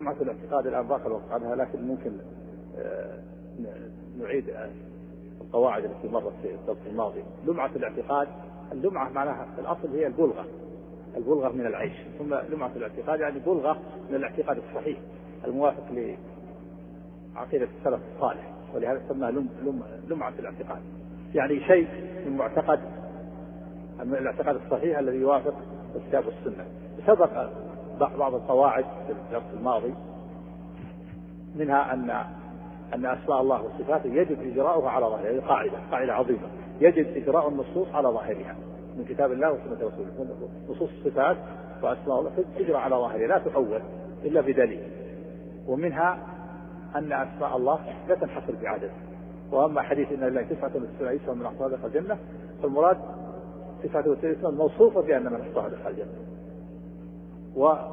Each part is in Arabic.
لمعة الاعتقاد الآن باقي الوقت عنها لكن ممكن آه، نعيد القواعد التي مرت في الدرس الماضي. لمعة الاعتقاد اللمعة معناها في الأصل هي البلغة البلغة من العيش. ثم لمعة الاعتقاد يعني بلغة من الاعتقاد الصحيح الموافق لعقيدة السلف الصالح ولهذا سماها لم لم لمعة الاعتقاد. يعني شيء من معتقد من الاعتقاد الصحيح الذي يوافق الكتاب والسنة سبق بعض القواعد في الدرس الماضي منها أن أن أسماء الله وصفاته يجب إجراؤها على ظاهرها هذه قاعدة قاعدة عظيمة. يجب إجراء النصوص على ظاهرها من كتاب الله وسنة رسوله. نصوص الصفات وأسماء الله تجرى على ظاهرها لا تؤول إلا بدليل. ومنها أن أسماء الله لا تنحصر بعدد. وأما حديث أن لله تسعة وتسعين اسما من أحصاها دخل الجنة فالمراد تسعة وتسعين اسما موصوفة بأن من أحصاها دخل الجنة.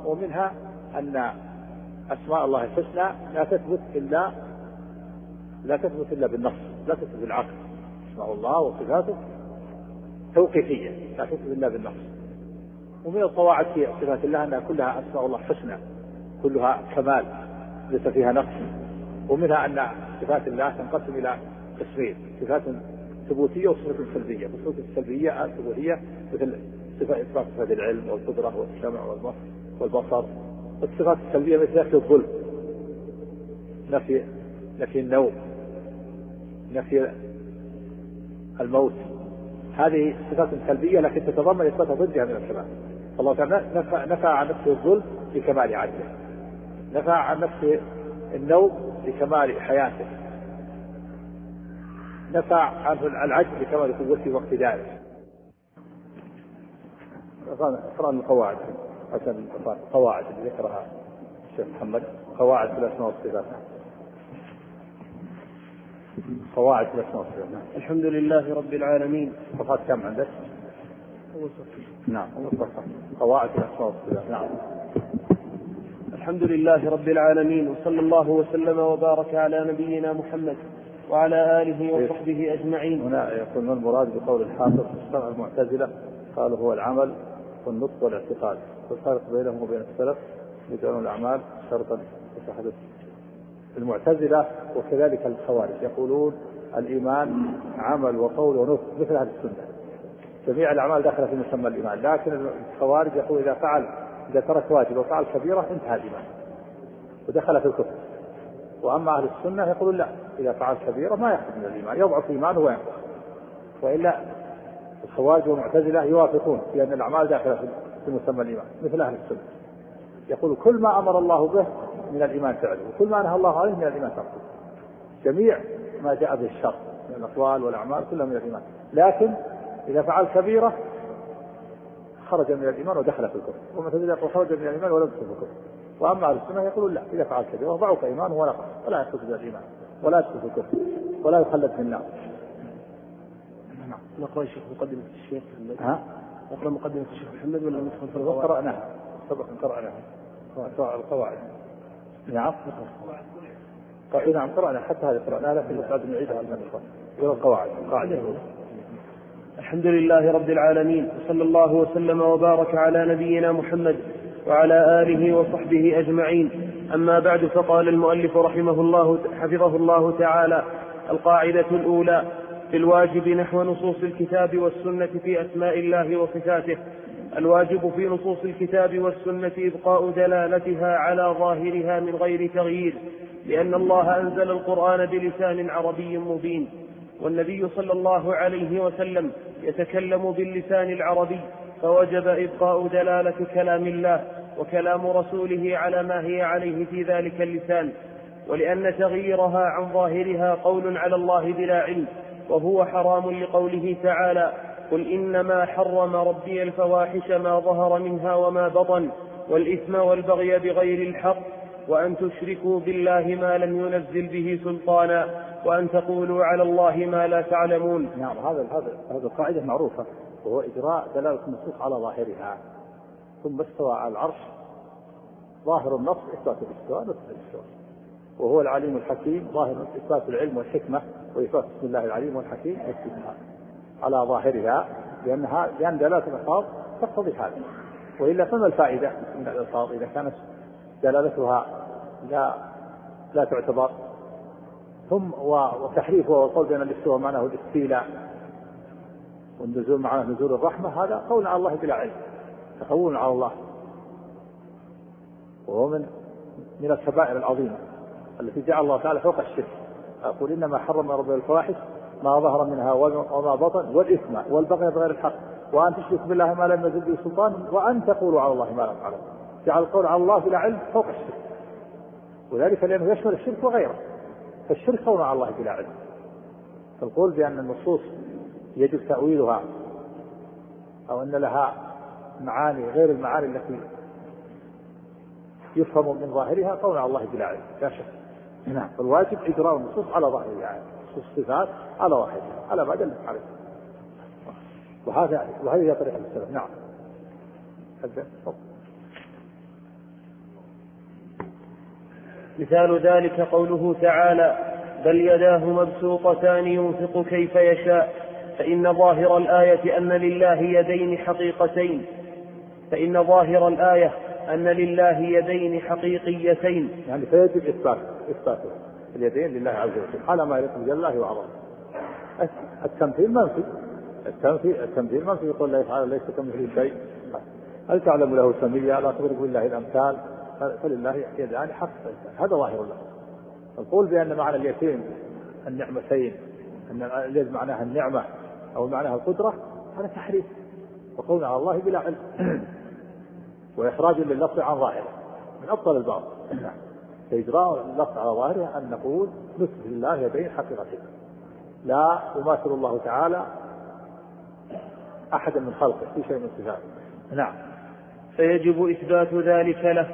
ومنها أن أسماء الله الحسنى لا تثبت إلا لا تثبت إلا بالنص لا تثبت بالعقل. أسماء الله وصفاته توقيفية لا تثبت إلا بالنص. ومن القواعد في صفات الله أنها كلها أسماء الله حسنى كلها كمال ليس فيها نقص. ومنها أن صفات الله تنقسم إلى قسمين صفات ثبوتية وصفات سلبية. الصفات السلبية الثبوتية مثل صفة إثبات صفات العلم والقدرة والسمع والبصر والصفات السلبية مثل نفي الظلم نفي نفي النوم نفي الموت. هذه صفات سلبية لكن تتضمن إثبات ضدها من الكمال. الله تعالى نفى, نفى عن نفسه الظلم لكمال عدله. نفى عن نفسه النوم لكمال حياته. نفى عنه العجز لكمال قوته واقتداره اقرأ القواعد عشان القواعد اللي ذكرها الشيخ محمد. قواعد في الأسماء والصفات. قواعد في الأسماء والصفات. نعم. الحمد لله رب العالمين. صفات كم عندك؟ نعم. قواعد في الأسماء والصفات. نعم. الحمد لله رب العالمين وصلى الله وسلم وبارك على نبينا محمد وعلى آله وصحبه أجمعين. هنا يقول ما المراد بقول الحافظ الشرع المعتزلة قالوا هو العمل والنطق والاعتقاد. والفرق بينهم وبين السلف يجعلون الأعمال شرطا لصحة المعتزلة وكذلك الخوارج. يقولون الإيمان عمل وقول ونطق مثل أهل السنة. جميع الأعمال داخلة في مسمى الإيمان، لكن الخوارج يقول إذا فعل إذا ترك واجب وفعل كبيرة انتهى الإيمان ودخل في الكفر. وأما أهل السنة يقولون لا إذا فعل كبيرة ما يخرج من الإيمان يضعف إيمانه وينقص. وإلا الخوارج والمعتزلة يوافقون في أن الأعمال داخلة في مسمى الإيمان مثل أهل السنة. يقول كل ما أمر الله به من الإيمان فعله وكل ما نهى الله عليه من الإيمان تركه جميع ما جاء به الشر من الأقوال والأعمال كلها من الإيمان. لكن إذا فعل كبيرة خرج من الإيمان ودخل في الكفر. والمعتزلة يقول خرج من الإيمان ولم يدخل في الكفر. وأما أهل السنة يقولون لا إذا فعل كذا ضعف ايمانه ونقص ولا يخرج من الإيمان ولا يدخل في الكفر ولا يخلد في النار. نعم نقرا الشيخ مقدمه الشيخ محمد. ها؟ نقرا مقدمة الشيخ محمد ولا ندخل في القواعد؟ قراناها سبق أن قراناها القواعد. نعم. نعم قرأنا. حتى هذه قرأناها لكن بعد نعيدها من القواعد. القاعدة الحمد لله رب العالمين وصلى الله وسلم وبارك على نبينا محمد وعلى آله وصحبه أجمعين. أما بعد فقال المؤلف رحمه الله حفظه الله تعالى القاعدة الأولى في الواجب نحو نصوص الكتاب والسنة في أسماء الله وصفاته. الواجب في نصوص الكتاب والسنة إبقاء دلالتها على ظاهرها من غير تغيير لأن الله أنزل القرآن بلسان عربي مبين. والنبي صلى الله عليه وسلم يتكلم باللسان العربي فوجب إبقاء دلالة كلام الله وكلام رسوله على ما هي عليه في ذلك اللسان. ولأن تغييرها عن ظاهرها قول على الله بلا علم وهو حرام لقوله تعالى قل إنما حرم ربي الفواحش ما ظهر منها وما بطن والإثم والبغي بغير الحق وأن تشركوا بالله ما لم ينزل به سلطانا وأن تقولوا على الله ما لا تعلمون. نعم هذا هذا هذه القاعدة معروفة وهو إجراء دلالة النصوص على ظاهرها. ثم استوى على العرش ظاهر النص إثبات الاستواء نصف الاستواء. وهو العليم الحكيم ظاهر إثبات العلم والحكمة. وإثبات بسم الله العليم والحكيم على ظاهرها لأنها لأن دلالة الألفاظ تقتضي هذا. وإلا فما الفائدة من الألفاظ؟ إذا كانت دلالتها لا لا تعتبر. ثم وتحريفه والقول بأن الاستواء معناه الاستيلاء والنزول معناه نزول الرحمة هذا قول على الله بلا علم. تخول على الله. وهو من من الكبائر العظيمة التي جعل الله تعالى فوق الشرك. أقول إنما حرم رب الفواحش ما ظهر منها وما بطن والإثم والبغي بغير الحق. وأن تشرك بالله ما لم يزل به سلطان وأن تقولوا على الله ما لا تعلمون جعل القول على الله بلا علم فوق الشرك. وذلك لأنه يشمل الشرك وغيره. فالشرك قول على الله بلا علم. فالقول بأن النصوص يجب تأويلها أو أن لها معاني غير المعاني التي يفهم من ظاهرها قول على الله بلا علم. لا شك. نعم. فالواجب إجراء النصوص على ظاهرها يعني نصوص الصفات على ظاهرها على ما دلت عليه وهذا وهذه طريقة السلف. نعم. مثال ذلك قوله تعالى بل يداه مبسوطتان ينفق كيف يشاء فإن ظاهر الآية أن لله يدين حقيقتين. فإن ظاهر الآية أن لله يدين حقيقيتين. يعني فيجب إثبات إثبات اليدين لله عز وجل. على ما يليق بجل الله وعظمه التمثيل منفي. التمثيل التمثيل منفي. يقول الله تعالى ليس كمثله شيء. هل تعلم له سميا لا تضرب بالله الأمثال. فلله يدان حق. هذا ظاهر الله القول بأن معنى اليتيم النعمتين أن اليد معناها النعمة أو معناها القدرة هذا تحريف. وقول على الله بلا علم. وإخراج لللفظ عن ظاهره. من أبطل البعض. فإجراء اللفظ على ظاهره أن نقول نثبت لله يدين حقيقتين لا يماثل الله تعالى أحدا من خلقه في شيء من صفاته. نعم. فيجب إثبات ذلك له.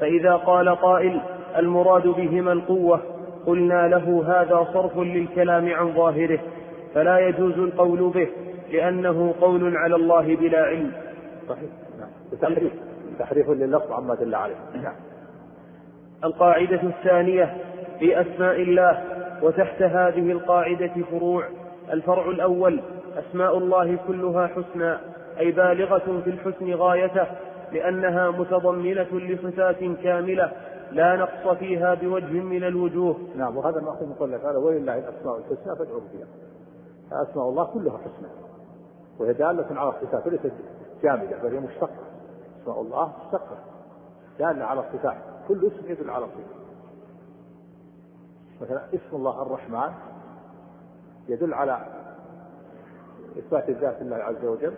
فإذا قال قائل المراد بهما القوة قلنا له هذا صرف للكلام عن ظاهره. فلا يجوز القول به لأنه قول على الله بلا علم. صحيح. نعم. تحريف لللفظ عما دل عليه. نعم. القاعدة الثانية في أسماء الله وتحت هذه القاعدة فروع. الفرع الأول أسماء الله كلها حسنى أي بالغة في الحسن غايته لأنها متضمنة لصفات كاملة لا نقص فيها بوجه من الوجوه. نعم وهذا المقصود يقول لك. هذا ولله الأسماء الحسنى فادعوه بها أسماء الله كلها حسنى. وهي دالة على الصفات وليست جامدة بل هي مشتقة. أسماء الله مشتقة دالة على الصفات كل اسم يدل على صفة مثلا اسم الله الرحمن يدل على إثبات الذات لله عز وجل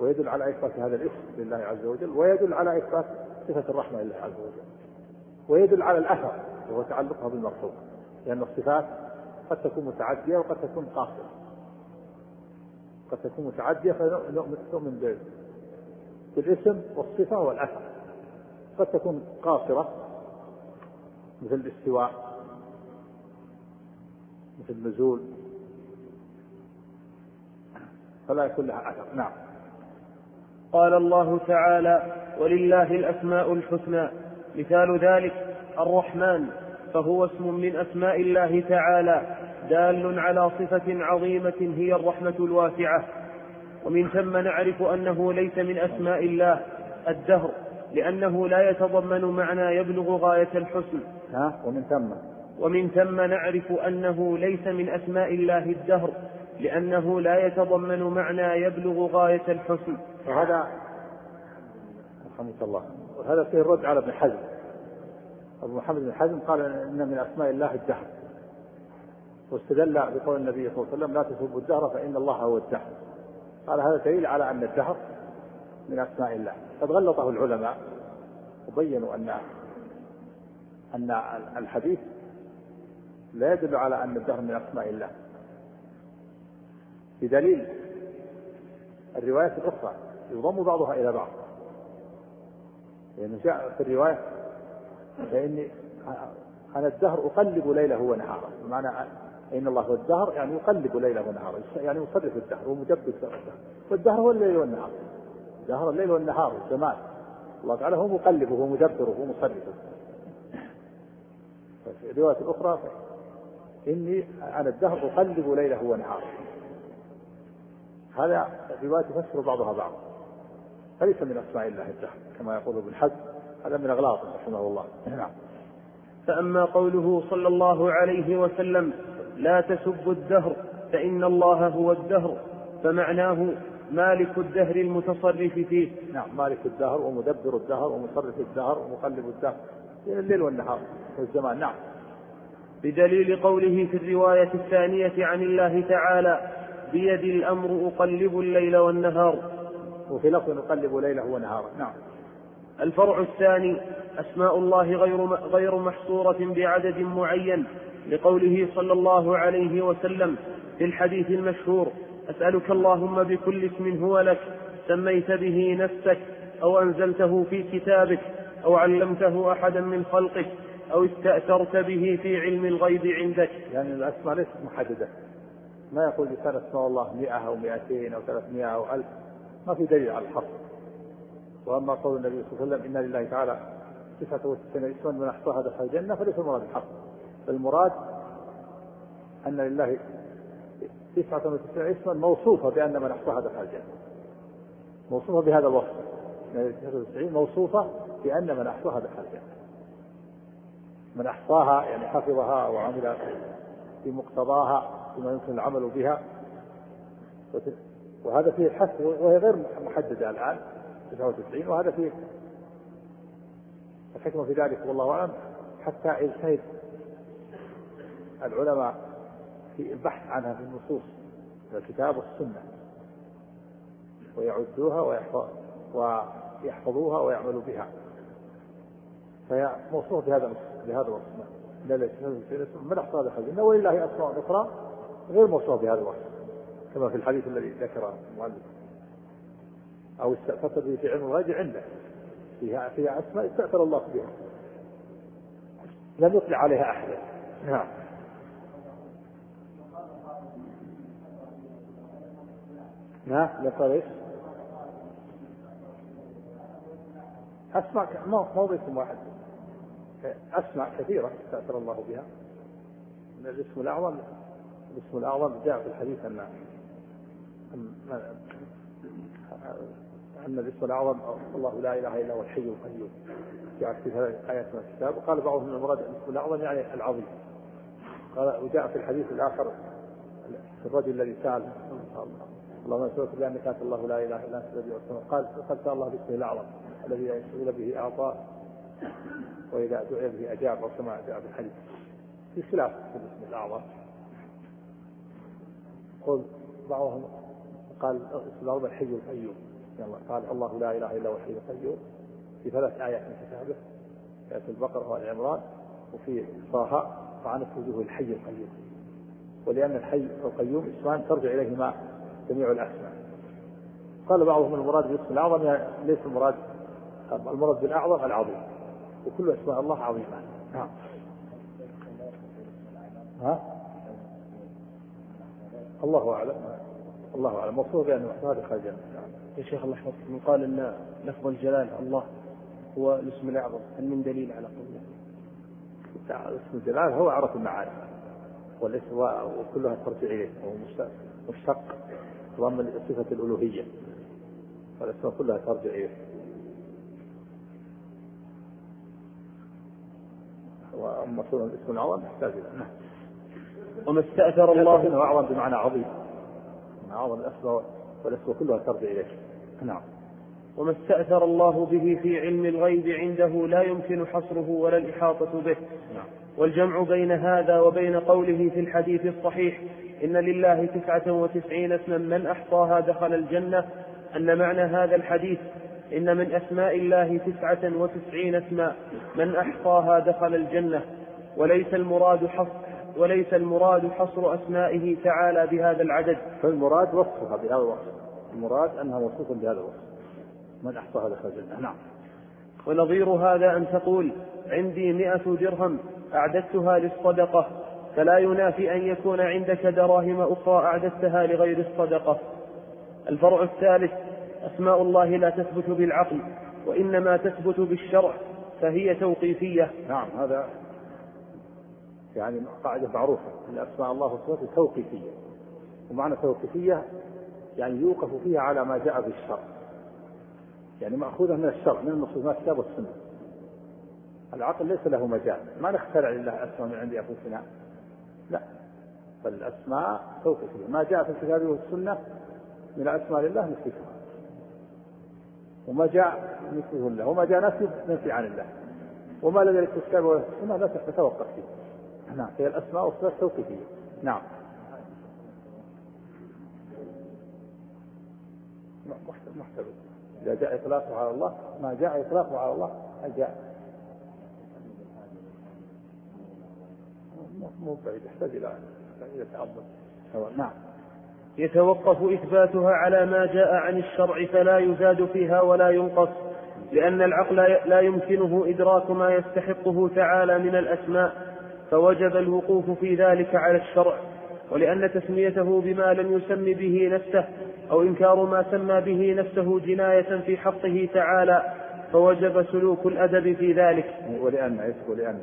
ويدل على إثبات هذا الاسم لله عز وجل ويدل على إثبات صفة الرحمة لله عز وجل ويدل على الأثر وهو تعلقها بالمرفوع لأن الصفات قد تكون متعدية وقد تكون قاصرة. قد تكون متعدية فنؤمن بالاسم والصفة والأثر. قد تكون قاصرة مثل الاستواء مثل النزول. فلا يكون لها أثر. نعم. قال الله تعالى ولله الأسماء الحسنى. مثال ذلك الرحمن فهو اسم من أسماء الله تعالى دال على صفة عظيمة هي الرحمة الواسعة. ومن ثم نعرف أنه ليس من أسماء الله الدهر لأنه لا يتضمن معنى يبلغ غاية الحسن. ها؟ ومن ثم؟ ومن ثم نعرف أنه ليس من أسماء الله الدهر لأنه لا يتضمن معنى يبلغ غاية الحسن. وهذا رحمك الله. وهذا فيه الرد على ابن حزم. أبو محمد بن حزم قال إن من أسماء الله الدهر. واستدل بقول النبي صلى الله عليه وسلم لا تسبوا الدهر فإن الله هو الدهر. قال هذا دليل على أن الدهر من أسماء الله. قد غلطه العلماء وبينوا أن أن الحديث لا يدل على أن الدهر من أسماء الله. بدليل الروايات الأخرى يضم بعضها إلى بعض. لأنه جاء في الرواية فإني أنا الدهر أقلب ليله ونهاره بمعنى إن الله هو الدهر يعني يقلب ليله ونهاره يعني يصرف الدهر ومدبر الدهر. والدهر هو الليل والنهار. الدهر الليل والنهار والزمان الله تعالى هو مقلبه ومدبره ومصرفه في الرواية الأخرى إني أنا الدهر أقلب ليله ونهاره هذا الرواية تفسر بعضها بعضا فليس من أسماء الله الدهر كما يقول ابن حزم. هذا من أغلاط رحمه الله. نعم. فأما قوله صلى الله عليه وسلم لا تسبوا الدهر فإن الله هو الدهر فمعناه مالك الدهر المتصرف فيه. نعم مالك الدهر ومدبر الدهر ومصرف الدهر ومقلب الدهر الليل والنهار والزمان. نعم. بدليل قوله في الرواية الثانية عن الله تعالى بيد الأمر أقلب الليل والنهار. وفي لفظ نقلب ليله ونهاره نعم. الفرع الثاني أسماء الله غير غير محصورة بعدد معين. لقوله صلى الله عليه وسلم في الحديث المشهور أسألك اللهم بكل اسم هو لك سميت به نفسك أو أنزلته في كتابك أو علمته أحدا من خلقك أو استأثرت به في علم الغيب عندك. يعني الأسماء ليست محددة. ما يقول لسان أسماء الله مئة أو مئتين أو ثلاثمائة أو ألف. ما في دليل على الحصر وأما قول النبي صلى الله عليه وسلم إن لله تعالى تسعة وستين اسما من أحصاها دخل الجنة فليس المراد الحصر المراد أن لله تسعة وتسعين اسما موصوفة بأن من أحصاها دخل الجنة موصوفة بهذا الوصف. موصوفة بأن من أحصاها دخل الجنة من أحصاها يعني حفظها وعمل في مقتضاها بما يمكن العمل بها. وهذا فيه الحث وهي غير محددة الآن 99 وهذا فيه الحكمة في ذلك والله أعلم. حتى يجتهد العلماء في البحث عنها في النصوص الكتاب والسنة. ويعدوها ويحفظ ويحفظوها ويعملوا بها. فهي موصوفة بهذا بهذا الوصف. لا من أحصى دخل ولله أسماء أخرى غير موصوفة بهذا الوصف كما في الحديث الذي ذكره المؤلف. أو استأثرت به في علم الغيب عنده. فيها فيها أسماء استأثر الله بها. لم يطلع عليها أحدا نعم. نعم لقد إيش؟ أسماء مو باسم واحد. أسماء كثيرة استأثر الله بها. الاسم الأعظم الاسم الأعظم جاء في الحديث أن أن الاسم الأعظم الله لا إله إلا هو الحي القيوم. جاء في ثلاث آيات من الكتاب وقال بعضهم المراد الاسم الأعظم يعني العظيم. قال وجاء في الحديث الآخر في الرجل الذي سأل اللهم نسألك بأنك أنت الله لا إله إلا أنت الذي قال قد سأل الله باسمه الأعظم الذي يسأل به أعطى وإذا دعي به أجاب أو كما جاء في الحديث. في خلاف في الاسم الأعظم. قل بعضهم قال اسم الأعظم الحي القيوم قال الله لا إله إلا هو الحي القيوم. في ثلاث آيات من كتابه في البقرة وآل عمران وفي طه فعنت وجوه الحي القيوم. ولأن الحي القيوم إسمان ترجع إليهما جميع الأسماء. قال بعضهم المراد بالاسم الأعظم يعني ليس المراد المراد بالأعظم العظيم. وكل أسماء الله عظيمة. نعم. ها؟ الله أعلم. الله أعلم. مقصود بأنه هذا خارج نعم. يا شيخ الله يحفظك. من قال أن لفظ الجلال الله هو الاسم الأعظم هل من دليل على قوله؟ اسم الجلال هو أعرف المعاني والاسم وكلها ترجع إليه وهو مشتق. تضمن صفة الألوهية والأسماء كلها ترجع إليه وأما الاسم الأعظم يحتاج إلى نعم. وما استأثر الله انه أعظم بمعنى عظيم أعظم الأسماء والأسماء كلها ترجع إليه. نعم. وما استأثر الله به في علم الغيب عنده لا يمكن حصره ولا الإحاطة به. نعم. والجمع بين هذا وبين قوله في الحديث الصحيح إن لله تسعة وتسعين اسما من أحصاها دخل الجنة. أن معنى هذا الحديث إن من أسماء الله تسعة وتسعين اسما من أحصاها دخل الجنة. وليس المراد حصر وليس المراد حصر أسمائه تعالى بهذا العدد. فالمراد وصفها بهذا الوصف. المراد أنها موصوفة بهذا الوصف. من أحصاها دخل الجنة. نعم. ونظير هذا أن تقول عندي مئة درهم أعددتها للصدقة. فلا ينافي أن يكون عندك دراهم أخرى أعددتها لغير الصدقة. الفرع الثالث أسماء الله لا تثبت بالعقل وإنما تثبت بالشرع فهي توقيفية. نعم هذا يعني قاعدة معروفة أن أسماء الله وصفاته توقيفية. ومعنى توقيفية يعني يوقف فيها على ما جاء في الشرع. يعني مأخوذة من الشرع من النصوص من الكتاب والسنة. العقل ليس له مجال. ما نخترع لله أسماء من عند أنفسنا. لا. بل الأسماء توقيفية ما جاء في الكتاب والسنة من الأسماء لله نثبتها وما جاء مثله الله. وما جاء نفي نفي عن الله. وما لم يرد في الكتاب والسنة لا تتوقف فيه. نعم. هي الأسماء والصفات توقيفية نعم. محتمل. إذا جاء إطلاقه على الله ما جاء إطلاقه على الله جاء. مو بعيد يحتاج إلى إلى تأمل نعم. يتوقف إثباتها على ما جاء عن الشرع فلا يزاد فيها ولا ينقص لأن العقل لا يمكنه إدراك ما يستحقه تعالى من الأسماء فوجب الوقوف في ذلك على الشرع. ولأن تسميته بما لم يسم به نفسه أو إنكار ما سمى به نفسه جناية في حقه تعالى فوجب سلوك الأدب في ذلك. ولأن ولأن.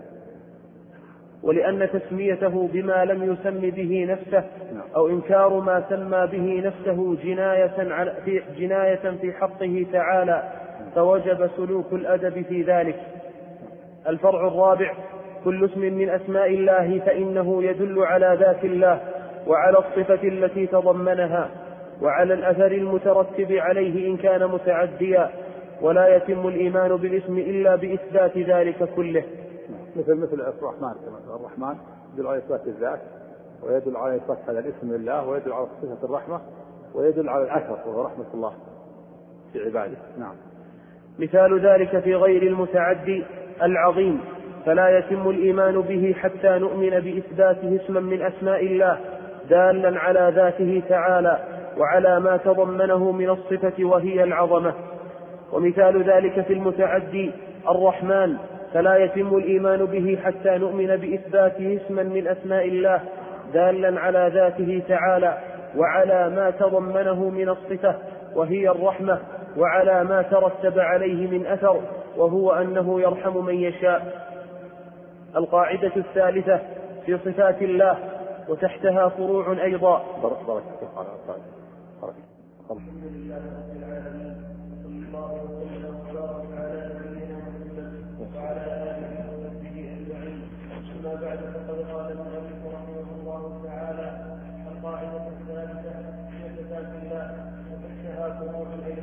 ولأن تسميته بما لم يسم به نفسه أو إنكار ما سمى به نفسه جناية في جناية في حقه تعالى فوجب سلوك الأدب في ذلك. الفرع الرابع كل اسم من أسماء الله فإنه يدل على ذات الله وعلى الصفة التي تضمنها وعلى الأثر المترتب عليه إن كان متعديا ولا يتم الإيمان بالاسم إلا بإثبات ذلك كله مثل مثل الرحمن كما الرحمن يدل على إثبات الذات ويدل على إثبات هذا الاسم لله ويدل على صفة الرحمة ويدل على الأثر وهو رحمة الله في عباده. نعم. مثال ذلك في غير المتعدي العظيم فلا يتم الإيمان به حتى نؤمن بإثباته اسما من أسماء الله دالا على ذاته تعالى وعلى ما تضمنه من الصفة وهي العظمة. ومثال ذلك في المتعدي الرحمن فلا يتم الإيمان به حتى نؤمن بإثباته اسما من أسماء الله دالا على ذاته تعالى وعلى ما تضمنه من الصفة وهي الرحمة وعلى ما ترتب عليه من أثر وهو أنه يرحم من يشاء. القاعدة الثالثة في صفات الله وتحتها فروع أيضا. بارك الله الحمد لله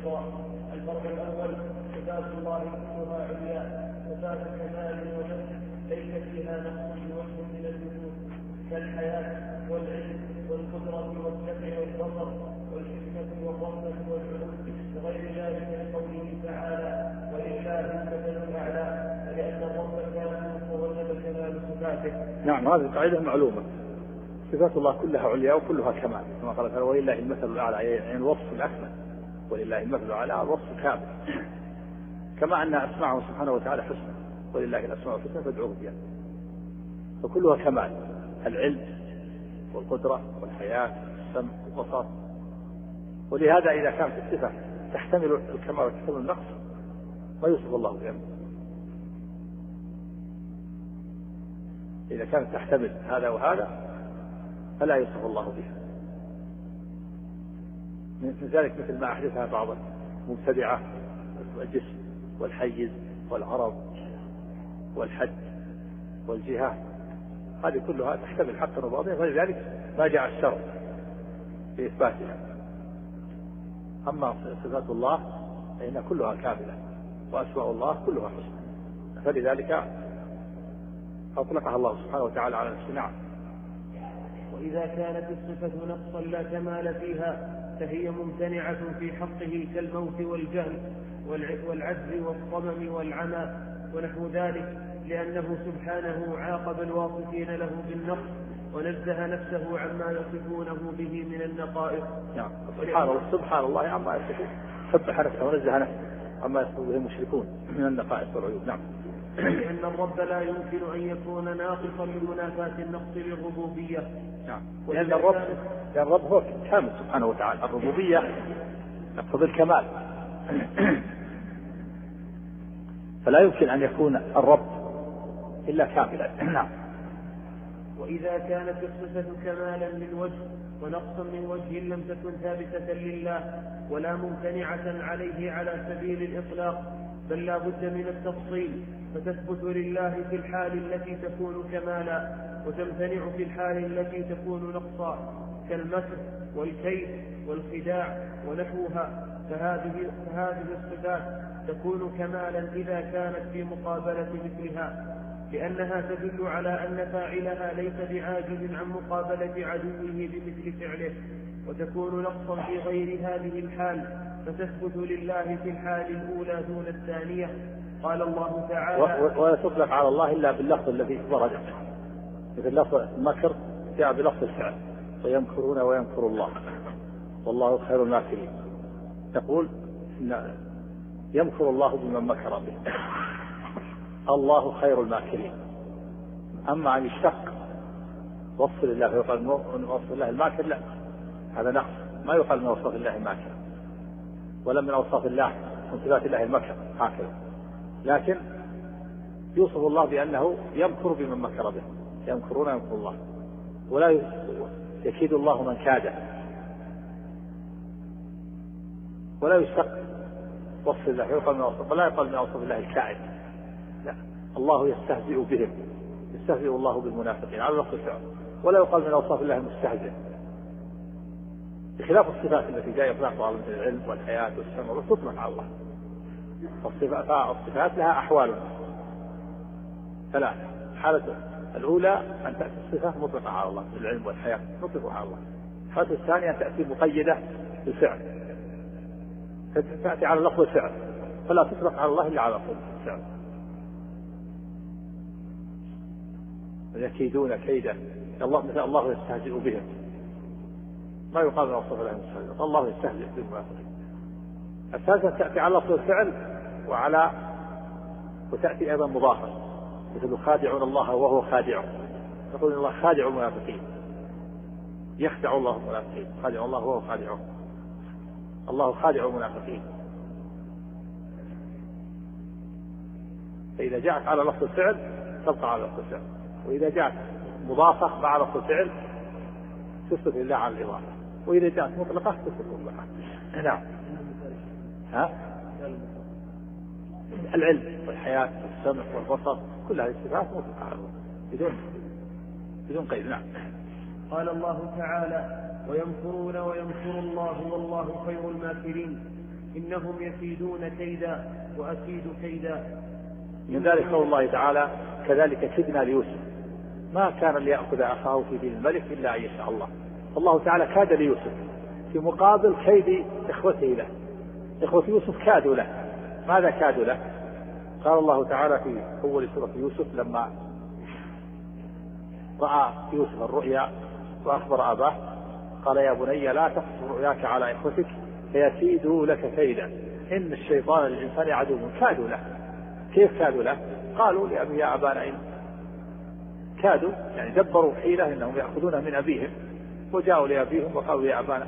أيضا الفرق الأول صفات الله كلها عليا صفات كمال وجد ليس فيها نقص بوجه من الوجود كالحياة والعلم والقدرة والسمع والبصر والحكمة والرحمة والعلو وغير ذلك لقوله تعالى ولله المثل الأعلى لأن الرب كان ووجب كمال صفاته. نعم هذه القاعدة معلومة. صفات الله كلها عليا وكلها كمال كما قال تعالى ولله المثل الأعلى يعني الوصف الأكمل ولله المثل الأعلى الوصف كامل. كما أن أسماءه سبحانه وتعالى حسنى ولله الأسماء الحسنى فادعوه بها. فكلها كمال العلم والقدرة والحياة والسمع والبصر. ولهذا إذا كانت الصفة تحتمل الكمال وتحتمل النقص ما يوصف الله بها. إذا كانت تحتمل هذا وهذا فلا يوصف الله بها. من ذلك مثل ما أحدثها بعض المبتدعة الجسم والحيز والعرض والحد والجهة. هذه كلها تحتمل حقا وباطلا ولذلك ما جاء الشرع في إثباتها أما صفات الله فإن كلها كاملة وأسماء الله كلها حسنى. فلذلك أطلقها الله سبحانه وتعالى على نفسه نعم وإذا كانت الصفة نقصا لا كمال فيها. فهي ممتنعة في حقه كالموت والجهل والعجز والصمم والعمى ونحو ذلك لأنه سبحانه عاقب الواصفين له بالنقص ونزه نفسه عما يصفونه به من النقائص. نعم. سبحان الله سبحان الله عما يصفون. سبح نفسه ونزه نفسه عما يصفون به المشركون من النقائص والعيوب. نعم. لأن الرب لا يمكن أن يكون ناقصا لمنافاة النقص للربوبية. نعم. لأن الرب لأن الرب هو كامل سبحانه وتعالى. الربوبية تقتضي الكمال. فلا يمكن أن يكون الرب إلا كاملا. نعم. وإذا كانت الصفة كمالا من وجه ونقصا من وجه لم تكن ثابتة لله ولا ممتنعة عليه على سبيل الإطلاق بل لا بد من التفصيل فتثبت لله في الحال التي تكون كمالا وتمتنع في الحال التي تكون نقصا كالمكر والكيد والخداع ونحوها فهذه, فهذه الصفات تكون كمالا إذا كانت في مقابلة مثلها لأنها تدل على أن فاعلها ليس بعاجز عن مقابلة عدوه بمثل فعله وتكون نقصا في غير هذه الحال فتثبت لله في الحال الأولى دون الثانية. قال الله تعالى ولا تطلق على الله إلا باللفظ الذي ورد. مثل لفظ المكر جاء بلفظ الفعل. ويمكرون ويمكر الله. والله خير الماكرين. يقول إن يمكر الله بمن مكر به. الله خير الماكرين. أما أن يشتق وصف لله فيقال من وصف الله الماكر لا. هذا نقص. ما يقال من وصف الله الماكر. ولا من أوصاف الله من صفات الله المكر هكذا. لكن يوصف الله بأنه يمكر بمن مكر به. يمكرون يمكر الله. ولا يكيد الله من كاد ولا يشتق وصف الله يقال من وصف ولا يقال من أوصاف الله الكائن. لا. الله يستهزئ بهم. يستهزئ الله بالمنافقين على الفعل. ولا يقال من أوصاف الله المستهزئ. بخلاف الصفات التي جاء يطلقها مثل العلم والحياة والسمع وتطلق على الله. الصفات لها أحوال. ثلاث حالة الأولى أن تأتي الصفة مطلقة على الله العلم والحياة مطلقة على الله. الحالة الثانية أن تأتي مقيدة بالفعل. تأتي على لفظ الفعل. فلا تطلق على الله إلا على لفظ الفعل. يكيدون كيدا. الله مثل الله يستهزئ بهم. ما يقال من وصف الله المستهزئ الله يستهزئ بالمنافقين الثالثة تأتي على لفظ الفعل وعلى وتأتي أيضا مضافة مثل خادعون الله وهو خادعهم. يقول الله خادع المنافقين. يخدع الله المنافقين. خادع الله وهو خادعهم. الله خادع المنافقين. فإذا جاءت على لفظ الفعل تبقى على لفظ الفعل. وإذا جاءت مضافة مع لفظ الفعل تثبت لله على الإضافة. وإذا جاءت مطلقة تثبت مطلقة. نعم. ها؟ العلم والحياة والسمع والبصر كل هذه الصفات مطلقة. بدون بدون قيد. نعم. قال الله تعالى ويمكرون ويمكر الله والله خير الماكرين. إنهم يكيدون كيدا وأكيد كيدا. من ذلك قول الله تعالى كذلك كدنا ليوسف. ما كان ليأخذ أخاه في دين الملك إلا أن يشاء الله. الله تعالى كاد ليوسف في مقابل كيد إخوته له. إخوة يوسف كادوا له. ماذا كادوا له؟ قال الله تعالى في أول سورة يوسف لما رأى يوسف الرؤيا وأخبر أباه قال يا بني لا تقص رؤياك على إخوتك فيكيدوا لك كيدا. إن الشيطان للإنسان عدو. كادوا له. كيف كادوا له؟ قالوا لأبي يا أبانا كادوا يعني دبروا حيلة إنهم يأخذونه من أبيهم. وجاءوا لأبيهم وقالوا يا أبانا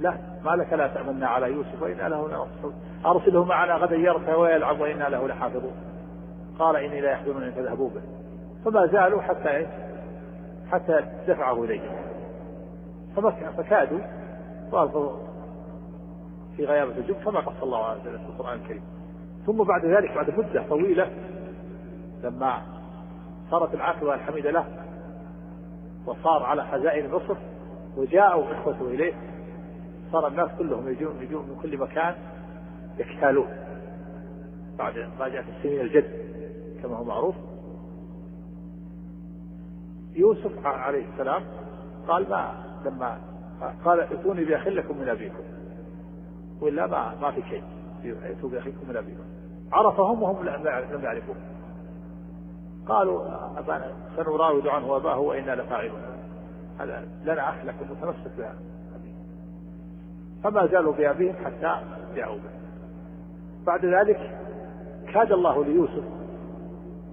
لا ما لك لا تأمنا على يوسف وإنا له لنصحون أرسله معنا غدا يرتى ويلعب وإنا له لحافظون. قال إني لا يحزنني أن تذهبوا به. فما زالوا حتى؟ حتى دفعه إليهم فكادوا وألقوا في غيابة الجب كما قص الله عز وجل في القرآن الكريم. ثم بعد ذلك بعد مدة طويلة لما صارت العاقبة الحميدة له وصار على خزائن مصر وجاءوا إخوته إليه. صار الناس كلهم يجون يجون من كل مكان يكتالون. بعد جاءت السنين الجد كما هو معروف. يوسف عليه السلام قال ما لما قال ائتوني بأخ لكم من أبيكم. ولا ما ما في شيء. ائتوا بأخيكم من أبيكم. عرفهم وهم لم يعرفوه. قالوا سنراود عنه أباه وإنا لفاعلون. هذا لنا أخ لكم متمسك بها. فما زالوا بأبيهم حتى جاءوا به. بعد ذلك كاد الله ليوسف.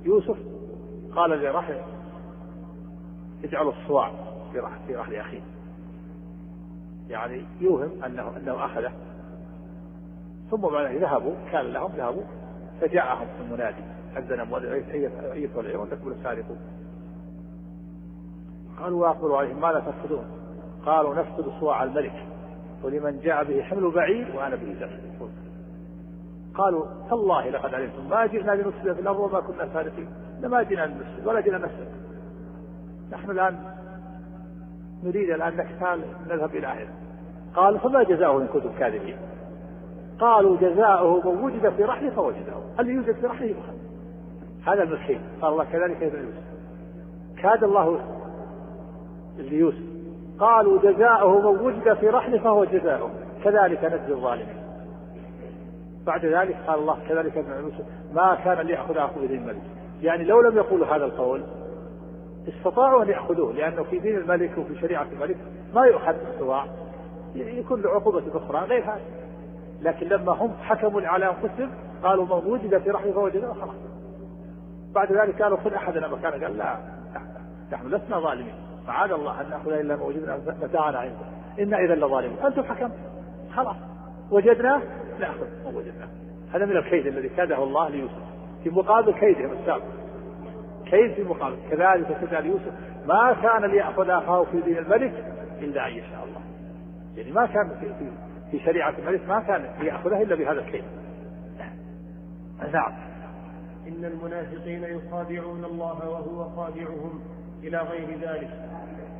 يوسف قال لرحل اجعلوا الصواع في رحل في رحل أخيه يعني يوهم أنه أنه أخذه. ثم بعد ذهبوا كان لهم ذهبوا فجاءهم المنادي. أذن مؤذن أية العير وتكمل السارقون قالوا وأقبلوا عليهم ماذا تفقدون؟ قالوا نفقد صواع الملك ولمن جاء به حمل بعير وأنا به زفر قالوا تالله لقد علمتم ما جئنا لنفسد في الأرض وما كنا سارقين ما جئنا لنفسد ولا جئنا نسرق نحن الآن نريد الآن نكتال نذهب إلى اهله قال فما جزاؤه إن كنتم كاذبين؟ قالوا جزاؤه من وجد في رحله فوجده هل يوجد في رحله هذا المسكين. قال الله كذلك يفعل يوسف. كاد الله ليوسف. قالوا جزاؤه من وجد في رحله فهو جزاؤه كذلك نجزي الظالمين. بعد ذلك قال الله كذلك ابن يوسف. ما كان ليأخذ أخوه دين الملك. يعني لو لم يقولوا هذا القول استطاعوا أن يأخذوه لأنه في دين الملك وفي شريعة الملك ما يؤخذ استطاع. يكون له عقوبة أخرى غير هذا لكن لما هم حكموا على أنفسهم قالوا من وجد في رحله فوجده خلاص. بعد ذلك قالوا خذ أحدنا مكانه. قال لا نحن لسنا ظالمين. معاذ الله أن نأخذ إلا ما وجدنا متاعنا عنده إنا إذا لظالمون. أنتم حكمتم. خلاص. وجدناه نأخذ. ما وجدناه هذا من الكيد الذي كاده الله ليوسف. في مقابل كيدهم السابق. كيد في مقابل. كذلك كذا ليوسف. ما كان ليأخذ أخاه في دين الملك إلا أن يشاء الله. يعني ما كان في, في, في شريعة الملك ما كان ليأخذه إلا بهذا الكيد. نعم. إن المنافقين يخادعون الله وهو خادعهم إلى غير ذلك.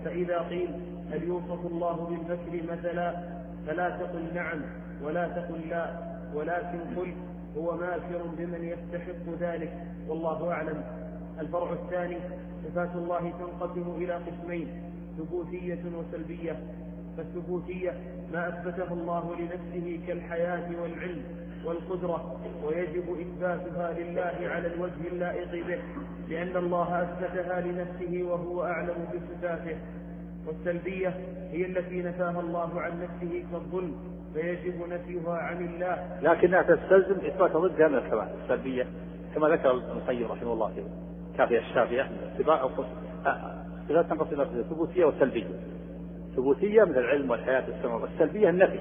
فإذا قيل هل يوصف الله بالمكر مثلا فلا تقل نعم ولا تقل لا ولكن قل هو ماكر بمن يستحق ذلك والله أعلم. الفرع الثاني صفات الله تنقسم إلى قسمين ثبوتية وسلبية. فالثبوتية ما أثبته الله لنفسه كالحياة والعلم والقدرة ويجب إثباتها لله على الوجه اللائق به لأن الله أثبتها لنفسه وهو أعلم بصفاته. والسلبية هي التي نفاها الله عن نفسه كالظلم فيجب نفيها عن الله. لكنها تستلزم إثبات ضدها من الكمال السلبية كما ذكر ابن القيم رحمه الله في كافية الشافية اتباع صفات تنقسم إلى ثبوتية وسلبية ثبوتية مثل العلم والحياة والسمع والسلبية النفي.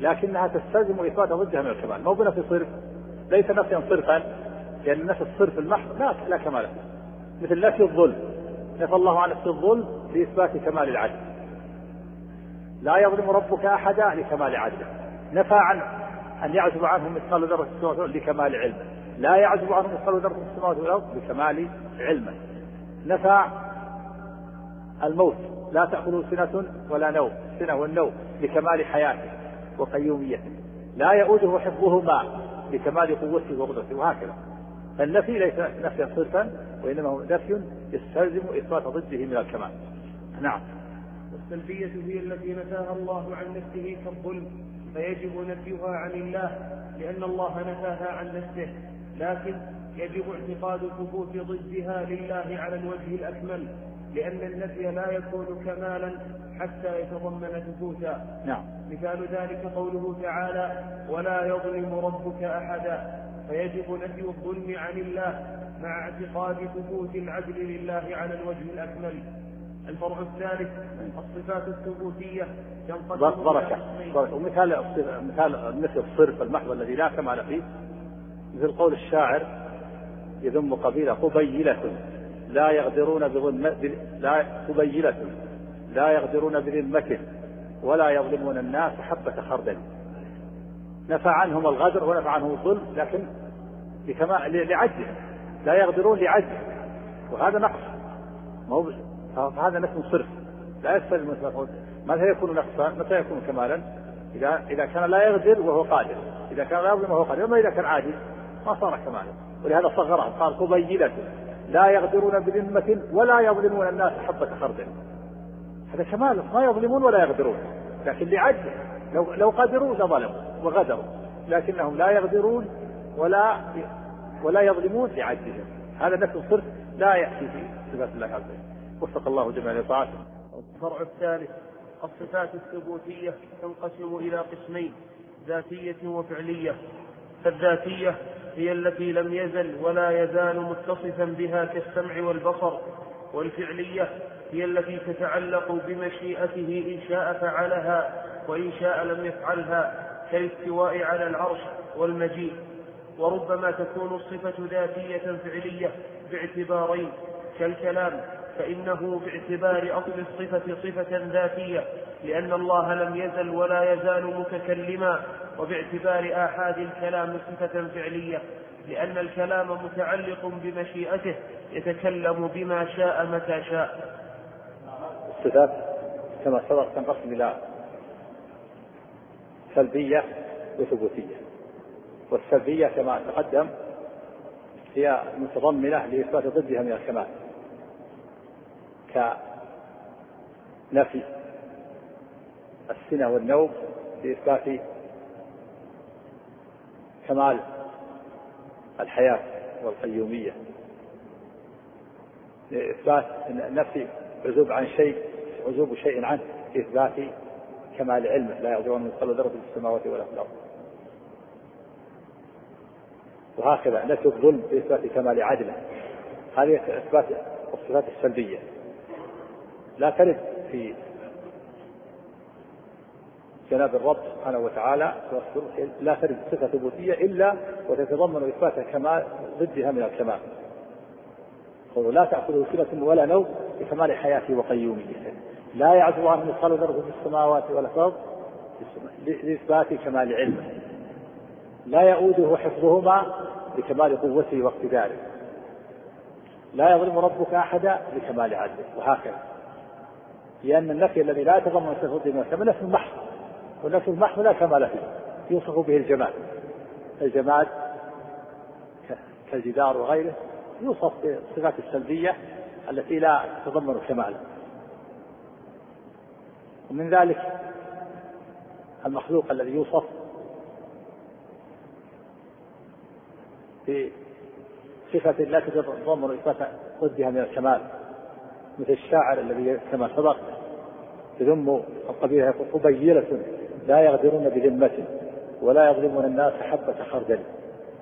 لكنها تستلزم إثبات ضدها من الكمال. مو بنفي صرف ليس نفيا صرفا لأن نفي الصرف المحض لا لا كمال مثل نفي الظلم. نفى الله عن نفس الظلم لإثبات كمال العدل. لا يظلم ربك أحدا لكمال عدله. نفى عن أن يعزب عنه مثقال ذرة في السماوات والأرض لكمال علمه. لا يعزب عنه مثقال ذرة في السماوات والأرض لكمال علمه. نفى الموت. لا تأخذه سنة ولا نوم السنة والنوم لكمال حياته. وقيوميته لا يؤوده حفظهما لكمال قوته وقدرته وهكذا. فالنفي ليس نفيا صرفا وإنما هو نفي يستلزم إثبات ضده من الكمال. نعم. والسلبية هي التي نفاها الله عن نفسه كالظلم فيجب نفيها عن الله لأن الله نفاها عن نفسه. لكن يجب اعتقاد ثبوت ضدها لله على الوجه الأكمل. لأن النفي لا يكون كمالا حتى يتضمن ثبوتا نعم. مثال ذلك قوله تعالى ولا يظلم ربك أحدا. فيجب نفي الظلم عن الله مع اعتقاد ثبوت العدل لله على الوجه الأكمل. الفرع الثالث الصفات الثبوتية تنقسم بركة بركة ومثال مثال مثل الصرف المحض الذي لا كمال فيه. مثل قول الشاعر يذم قبيلة قبيلة لا يغدرون بظلم لا قبيلة لا يغدرون بذمة ولا يظلمون الناس حبة خردل. نفى عنهم الغدر ونفى عنهم الظلم لكن لكمال لعجز. لا يغدرون لعجز. وهذا نقص. فهذا نفس صرف. لا يستلزم متى يكون نقصا؟ متى يكون كمالا؟ إذا إذا كان لا يغدر وهو قادر. إذا كان لا يظلم وهو قادر. أما إذا كان عاجز ما صار كمالا. ولهذا صغره قال قبيلة لا يغدرون بذمة ولا يظلمون الناس حبة خردل. هذا كمال ما يظلمون ولا يغدرون. لكن لعجز لو لو قدروا لظلموا وغدروا. لكنهم لا يغدرون ولا ولا يظلمون لعجزهم. هذا نفس صرف لا يأتي في صفات الله عز وجل. وفق الله جميع لطاعته الفرع الثالث الصفات الثبوتية تنقسم إلى قسمين ذاتية وفعلية. فالذاتية هي التي لم يزل ولا يزال متصفا بها كالسمع والبصر والفعلية هي التي تتعلق بمشيئته إن شاء فعلها وإن شاء لم يفعلها كالاستواء على العرش والمجيء. وربما تكون الصفة ذاتية فعلية باعتبارين كالكلام فإنه باعتبار أصل الصفة صفة ذاتية لأن الله لم يزل ولا يزال متكلما وباعتبار آحاد الكلام صفة فعلية لأن الكلام متعلق بمشيئته يتكلم بما شاء متى شاء. الصفات كما سبق تنقسم إلى سلبية وثبوتية. والسلبية كما تقدم هي متضمنة لإثبات ضدها من الكمال كنفي السنة والنوم لإثبات كمال الحياة والقيومية. لإثبات نفي عزوب عن شيء عزوب شيء عنه لإثبات كمال علمه. لا يعذرون من مثقال ذرة في السماوات ولا في الأرض. وهكذا نفي الظلم بإثبات كمال عدله. هذه إثبات الصفات السلبية. لا ترد في جناب الرب سبحانه وتعالى لا ترد صفة ثبوتية إلا وتتضمن إثبات كمال ضدها من الكمال. قوله لا تأخذه سنة ولا نوم بكمال حياته وقيوميته لا يعزو عنه مثقال ذرة في السماوات ولا الأرض لإثبات كمال علمه. لا يؤوده حفظهما بكمال قوته واقتداره. لا يظلم ربك أحدا بكمال عدله. وهكذا. لأن النفي الذي لا يتضمن صفة من الكمال نفي محض. والنفي المحض لا كمال فيه يوصف به الجمال الجمال كالجدار وغيره يوصف بالصفات السلبية التي لا تتضمن كمالا. ومن ذلك المخلوق الذي يوصف بصفة لا تتضمن إثبات ضدها من الكمال مثل الشاعر الذي كما سبق يذم القبيلة يقول قبيلة لا يغدرون بذمة ولا يظلمون الناس حبة خردل.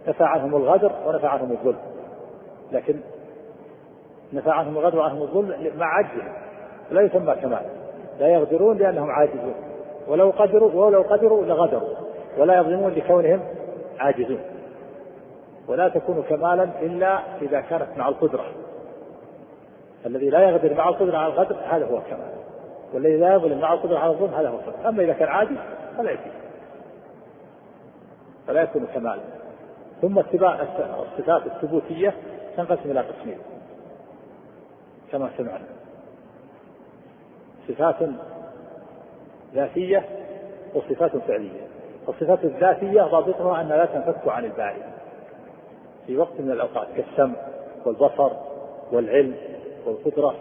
نفى عنهم الغدر ونفى عنهم الظلم. لكن نفى عنهم الغدر وعنهم الظلم مع عجزهم. لا يسمى كمال. لا يغدرون لأنهم عاجزون. ولو قدروا ولو قدروا لغدروا. ولا يظلمون لكونهم عاجزون. ولا تكون كمالا إلا إذا كانت مع القدرة. الذي لا يغدر مع القدرة على الغدر هذا هو الكمال والذي لا يظلم مع القدرة على الظلم هذا هو الكمال أما إذا كان عاجز فلا يكفي فلا يكون كمالا ثم اتباع الصفات الثبوتية تنقسم إلى قسمين كما سمعنا. صفات ذاتية وصفات فعلية. الصفات الذاتية ضابطها أنها لا تنفك عن الباري في وقت من الأوقات كالسمع والبصر والعلم والقدرة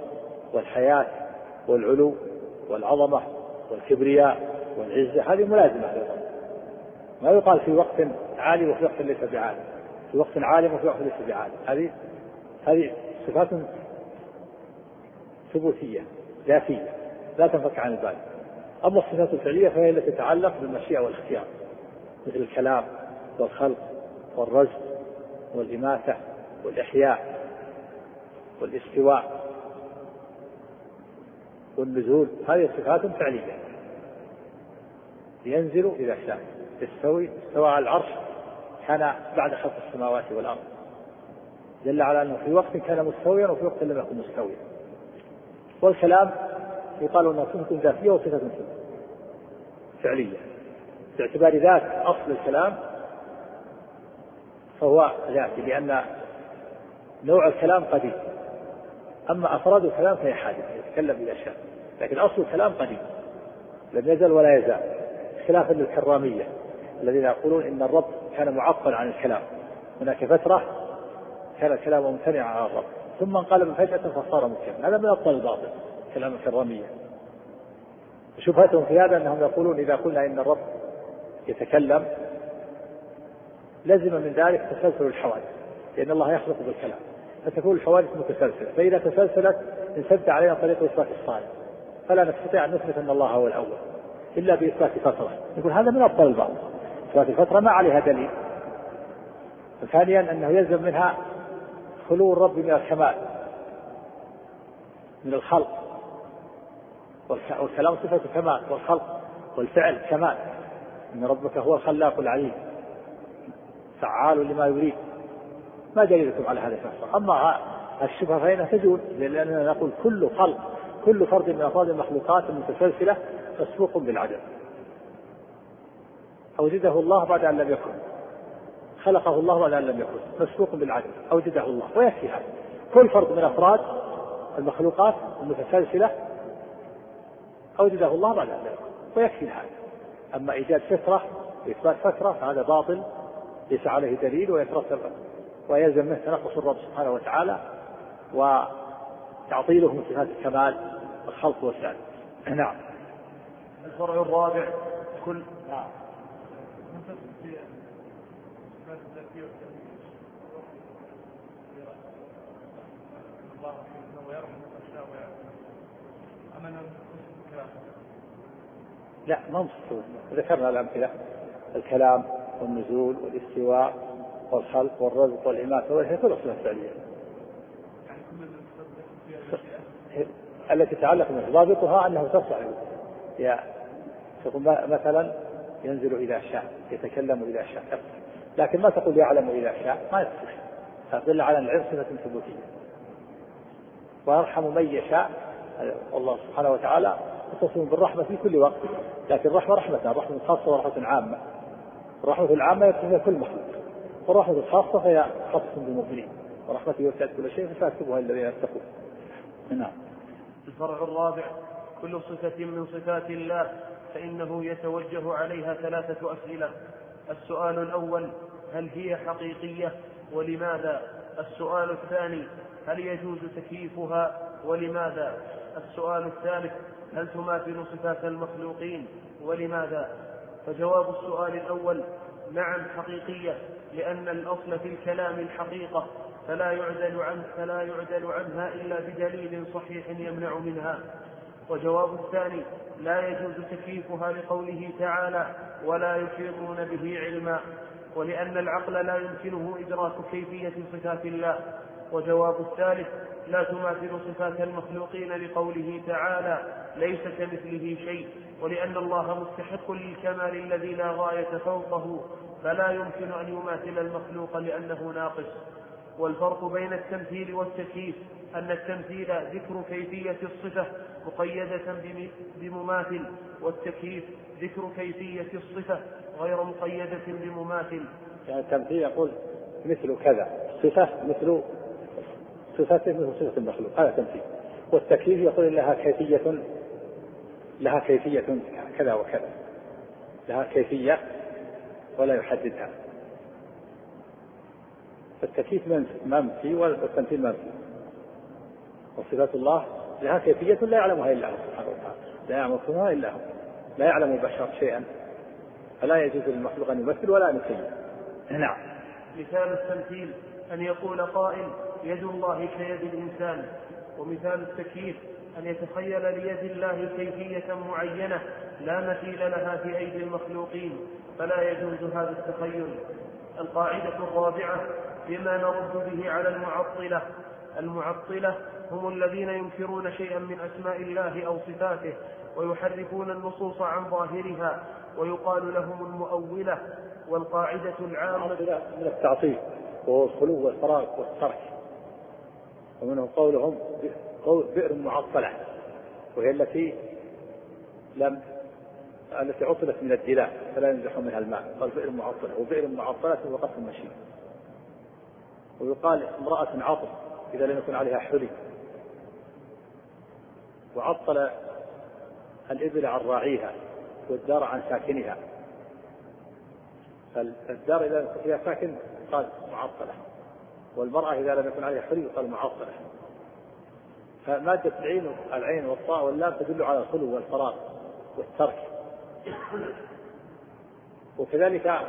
والحياة والعلو والعظمة والكبرياء والعزة هذه ملازمة ما يقال في وقت عالي وفي وقت ليس بعالي في وقت عالي وفي وقت ليس بعالي هذه هذه صفات ثبوتية ذاتية لا تنفك عن البال أما الصفات الفعلية فهي التي تتعلق بالمشيئة والاختيار مثل الكلام والخلق والرزق والإماتة والإحياء والاستواء. والنزول هذه صفات فعلية ينزل إذا شاء يستوي استوى على العرش كان بعد خلق السماوات والأرض. دل على أنه في وقت كان مستويا وفي وقت لم يكن مستويا. والكلام يقال انها صفة ذاتية وصفة فعلية. باعتبار ذات أصل الكلام فهو ذاتي لأن نوع الكلام قديم. أما أفراد الكلام فهي حادثة يتكلم بأشياء لكن أصل الكلام قديم. لم يزل ولا يزال. خلافا للكرامية الذين يقولون إن الرب كان معطل عن الكلام. هناك فترة كان الكلام ممتنعا عن الرب. ثم انقلب فجأة فصار ممكنا هذا من أبطال الباطل كلام الكرامية شبهتهم في هذا أنهم يقولون إذا قلنا إن الرب يتكلم لزم من ذلك تسلسل الحوادث لأن الله يخلق بالكلام. فتكون الحوادث متسلسلة. فإذا تسلسلت انسد علينا طريق إثبات الصالح. فلا نستطيع أن نثبت أن الله هو الأول إلا بإثبات فترة يقول هذا من أبطال الباطل إثبات الفترة ما عليها دليل. ثانيا أنه يلزم منها خلو الرب من الكمال من الخلق. والكلام صفة كمال والخلق والفعل كمال. إن ربك هو الخلاق العليم فعال لما يريد. ما دليلكم على هذا الشخص أما الشبهة فإنها تجوز لأننا نقول كل خلق كل فرد من أفراد المخلوقات المتسلسلة مسبوق بالعدم أوجده الله بعد أن لم يكن. خلقه الله بعد أن لم يكن. مسبوق بالعدل. أوجده الله. ويكفي هذا. كل فرد من أفراد المخلوقات المتسلسلة أوجده الله بعد أن لم يكن. ويكفي هذا. أما إيجاد فطرة وإثبات فترة فهذا باطل ليس عليه دليل ويترتب. ويلزم منه تنقص الرب سبحانه وتعالى وتعطيله من صفات الكمال الخلق والسعد نعم. الفرع الرابع كل نعم. لا ما ذكرنا الأمثلة الكلام والنزول والاستواء. والخلق والرزق والإماتة وهي كل صفة فعلية التي تتعلق به ضابطها أنه تصلح يا تقول مثلا ينزل إذا شاء يتكلم إذا شاء لكن ما تقول يعلم إذا شاء؟ ما يصح تدل على العلم صفة ثبوتية. ويرحم من يشاء. الله سبحانه وتعالى متصل بالرحمة في كل وقت. لكن الرحمة رحمة رحمة خاصة ورحمة عامة. الرحمة العامة يكون كل مخلوق. والرحمة الخاصة فهي خاصة بالمؤمنين. ورحمته وسعت كل شيء فسيكتبها الذين يتقون نعم. الفرع الرابع كل صفة من صفات الله فإنه يتوجه عليها ثلاثة أسئلة. السؤال الأول هل هي حقيقية؟ ولماذا؟ السؤال الثاني هل يجوز تكييفها؟ ولماذا؟ السؤال الثالث هل تماثل صفات المخلوقين؟ ولماذا؟ فجواب السؤال الأول نعم حقيقية. لأن الأصل في الكلام الحقيقة فلا يعدل عن فلا يعدل عنها إلا بدليل صحيح يمنع منها. وجواب الثاني لا يجوز تكييفها لقوله تعالى ولا يحيطون به علما ولأن العقل لا يمكنه إدراك كيفية صفات الله. وجواب الثالث لا تماثل صفات المخلوقين لقوله تعالى ليس كمثله شيء ولأن الله مستحق للكمال الذي لا غاية فوقه. فلا يمكن أن يماثل المخلوق لأنه ناقص. والفرق بين التمثيل والتكييف أن التمثيل ذكر كيفية الصفة مقيدة بمماثل والتكييف ذكر كيفية الصفة غير مقيدة بمماثل. يعني التمثيل يقول مثل كذا صفة مثل صفته مثل صفة المخلوق هذا تمثيل. والتكييف يقول لها كيفية لها كيفية كذا وكذا لها كيفية ولا يحددها. فالتكييف منفي والتمثيل منفي. وصفات الله لها كيفية لا يعلمها إلا هو سبحانه وتعالى. لا يعلمها إلا هو. لا يعلم البشر شيئا. فلا يجوز للمخلوق أن يمثل ولا أن يكيف نعم. مثال التمثيل أن يقول قائل يد الله كيد الإنسان. ومثال التكييف أن يتخيل ليد الله كيفية معينة لا مثيل لها في أيدي المخلوقين فلا يجوز هذا التخيل. القاعدة الرابعة بما نرد به على المعطلة. المعطلة هم الذين ينكرون شيئا من أسماء الله أو صفاته ويحرفون النصوص عن ظاهرها ويقال لهم المؤولة. والقاعدة العامة من التعطيل وهو الخلو والفراغ والترك. ومنه قولهم قول بئر معطلة وهي التي لم التي عطلت من الدلاء فلا ينزح منها الماء قال بئر معطلة وبئر معطلة وقف المشي ويقال امرأة عطل إذا لم يكن عليها حلي. وعطل الإبل عن راعيها والدار عن ساكنها. فالدار إذا فيها ساكن قال معطلة والمرأة إذا لم يكن عليها حلي قال معطلة. فمادة العين العين والطاء واللام تدل على الخلو والفراغ والترك. وكذلك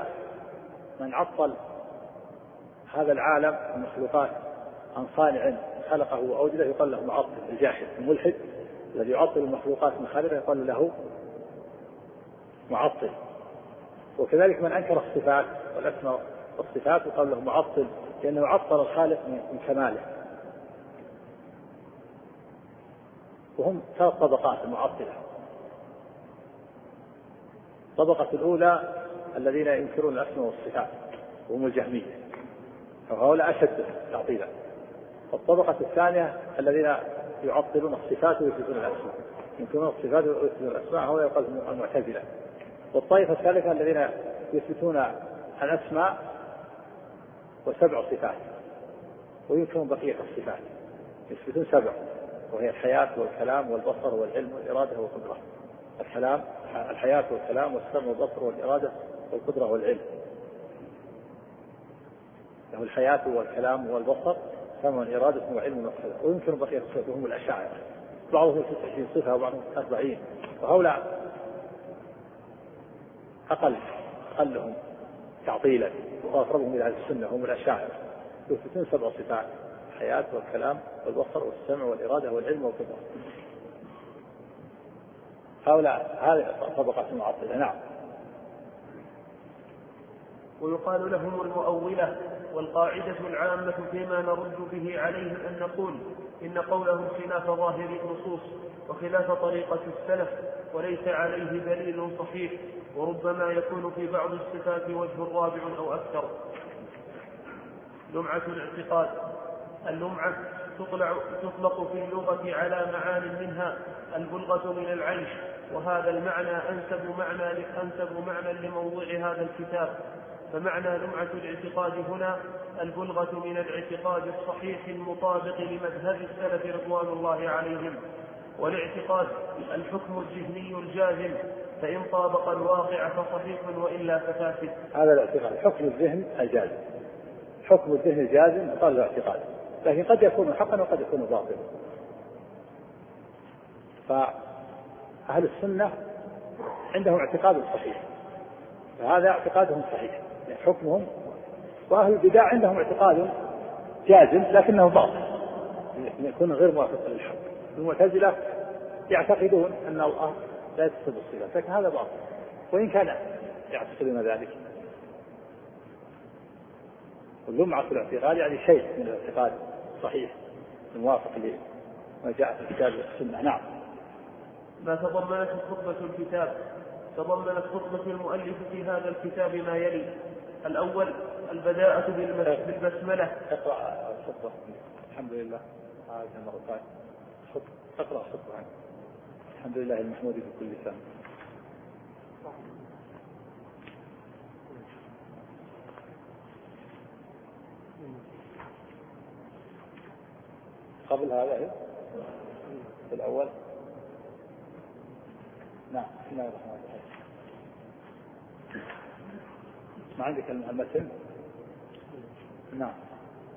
من عطل هذا العالم المخلوقات عن صانع خلقه واوجده يقال له معطل الجاحد الملحد الذي يعطل المخلوقات من خالقه يقال له معطل. وكذلك من أنكر الصفات والأسماء والصفات يقال له معطل لأنه عطل الخالق من كماله. وهم ثلاث طبقات المعطله الطبقة الأولى الذين ينكرون الأسماء والصفات وهم الجهمية. فهؤلاء أشد تعطيلا. الطبقة الثانية الذين يعطلون الصفات ويثبتون الأسماء. ينكرون الصفات ويثبتون الأسماء هؤلاء يقال المعتزلة. والطائفة الثالثة الذين يثبتون الأسماء وسبع صفات وينكرون بقية الصفات. يثبتون سبع. وهي الحياة والكلام والبصر والعلم والإرادة والقدرة. الكلام الحياة والكلام والسمع والبصر والإرادة والقدرة والعلم. له الحياة والكلام والبصر سمع وإرادة وعلم وقدرة ويمكن بقية الصفات وهم الأشاعرة. بعضهم 26 صفة وبعضهم 40 وهؤلاء أقل أقلهم تعطيلا وأقربهم إلى أهل السنة هم الأشاعرة. يثبتون سبع صفات. الحياة والكلام والبصر والسمع والإرادة والعلم والقدرة. هؤلاء هذه طبقة المعطلة نعم. ويقال لهم المؤولة والقاعدة العامة فيما نرد به عليهم أن نقول إن قولهم خلاف ظاهر النصوص وخلاف طريقة السلف وليس عليه دليل صحيح وربما يكون في بعض الصفات وجه رابع أو أكثر. لمعة الاعتقاد. اللمعة تطلع تطلق في اللغة على معان منها البلغة من العيش. وهذا المعنى أنسب معنى أنسب معنى لموضوع هذا الكتاب. فمعنى لمعة الاعتقاد هنا البلغة من الاعتقاد الصحيح المطابق لمذهب السلف رضوان الله عليهم. والاعتقاد الحكم الذهني الجازم فإن طابق الواقع فصحيح وإلا ففاسد. هذا الاعتقاد حكم الذهن الجازم حكم الذهن الجازم يقال له اعتقاد لكن قد يكون حقا وقد يكون باطلا. فأهل السنة عندهم اعتقاد صحيح. فهذا اعتقادهم صحيح. يعني حكمهم وأهل البدع عندهم اعتقاد جازم لكنه باطل. يكون غير موافق للحق. المعتزلة يعتقدون أن الله لا يتصف بالصفات لكن هذا باطل. وإن كان يعتقدون ذلك واللمعة في الاعتقاد يعني شيء من الاعتقاد. الصحيح الموافق لما جاء في الكتاب والسنة. نعم. ما تضمنت خطبة الكتاب؟ تضمنت خطبة المؤلف في هذا الكتاب ما يلي. الأول البداءة بالبسملة. اقرأ الخطبة. الحمد لله. هذه المرة اقرأ الخطبة الحمد لله المحمود في كل لسان قبل هذا إيه؟ الأول. نعم بسم الله الرحمن الرحيم. ما عندك المتن؟ نعم.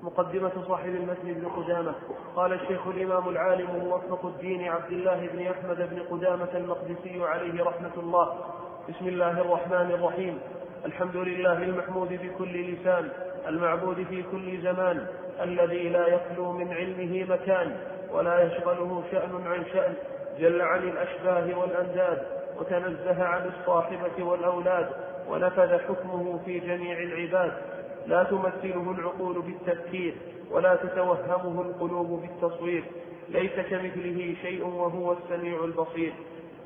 مقدمة صاحب المتن ابن قدامة. قال الشيخ الإمام العالم موفق الدين عبد الله بن أحمد بن قدامة المقدسي عليه رحمة الله. بسم الله الرحمن الرحيم. الحمد لله المحمود بكل لسان المعبود في كل زمان الذي لا يخلو من علمه مكان ولا يشغله شأن عن شأن جل عن الأشباه والأنداد وتنزه عن الصاحبة والأولاد ونفذ حكمه في جميع العباد. لا تمثله العقول بالتفكير ولا تتوهمه القلوب بالتصوير. ليس كمثله شيء وهو السميع البصير.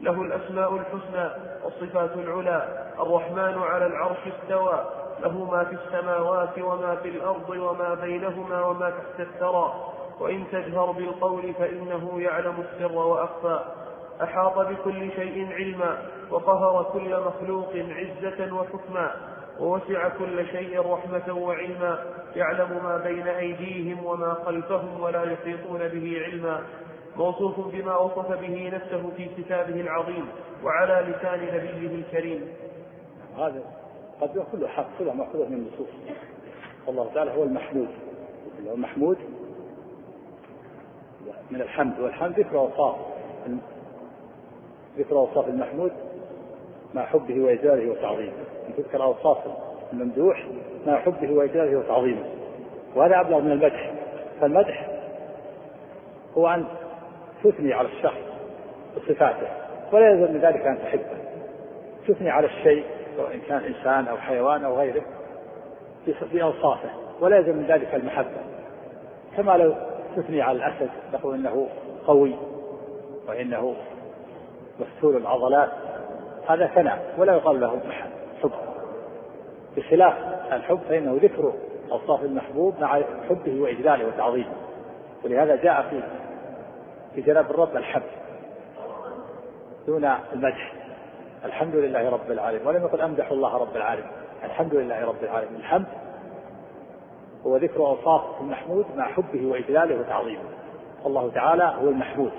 له الأسماء الحسنى والصفات العلى الرحمن على العرش استوى له ما في السماوات وما في الأرض وما بينهما وما تحت الثرى. وإن تجهر بالقول فإنه يعلم السر وأخفى. أحاط بكل شيء علما وقهر كل مخلوق عزة وحكما. ووسع كل شيء رحمة وعلما يعلم ما بين أيديهم وما خلفهم ولا يحيطون به علما. موصوف بما وصف به نفسه في كتابه العظيم وعلى لسان نبيه الكريم. هذا قد كله حق كله مأخوذ من النصوص الله تعالى هو المحمود. هو المحمود من الحمد. والحمد ذكر أوصاف ذكر أوصاف المحمود مع حبه وإجلاله وتعظيمه. أن تذكر أوصاف الممدوح مع حبه وإجلاله وتعظيمه. وهذا أبلغ من المدح. فالمدح هو أن تثني على الشخص بصفاته ولا يلزم من ذلك أن تحبه. تثني على الشيء سواء كان إنسان أو حيوان أو غيره بأوصافه ولا يلزم من ذلك المحبة. كما لو تثني على الأسد تقول إنه قوي وإنه مستور العضلات هذا ثناء ولا يقال له حب. بخلاف الحب فإنه ذكر أوصاف المحبوب مع حبه وإجلاله وتعظيمه. ولهذا جاء في في جناب الرب الحب دون المدح. الحمد لله رب العالمين. ولم يقل أمدح الله رب العالمين. الحمد لله رب العالمين. الحمد هو ذكر أوصاف المحمود مع حبه وإجلاله وتعظيمه. الله تعالى هو المحمود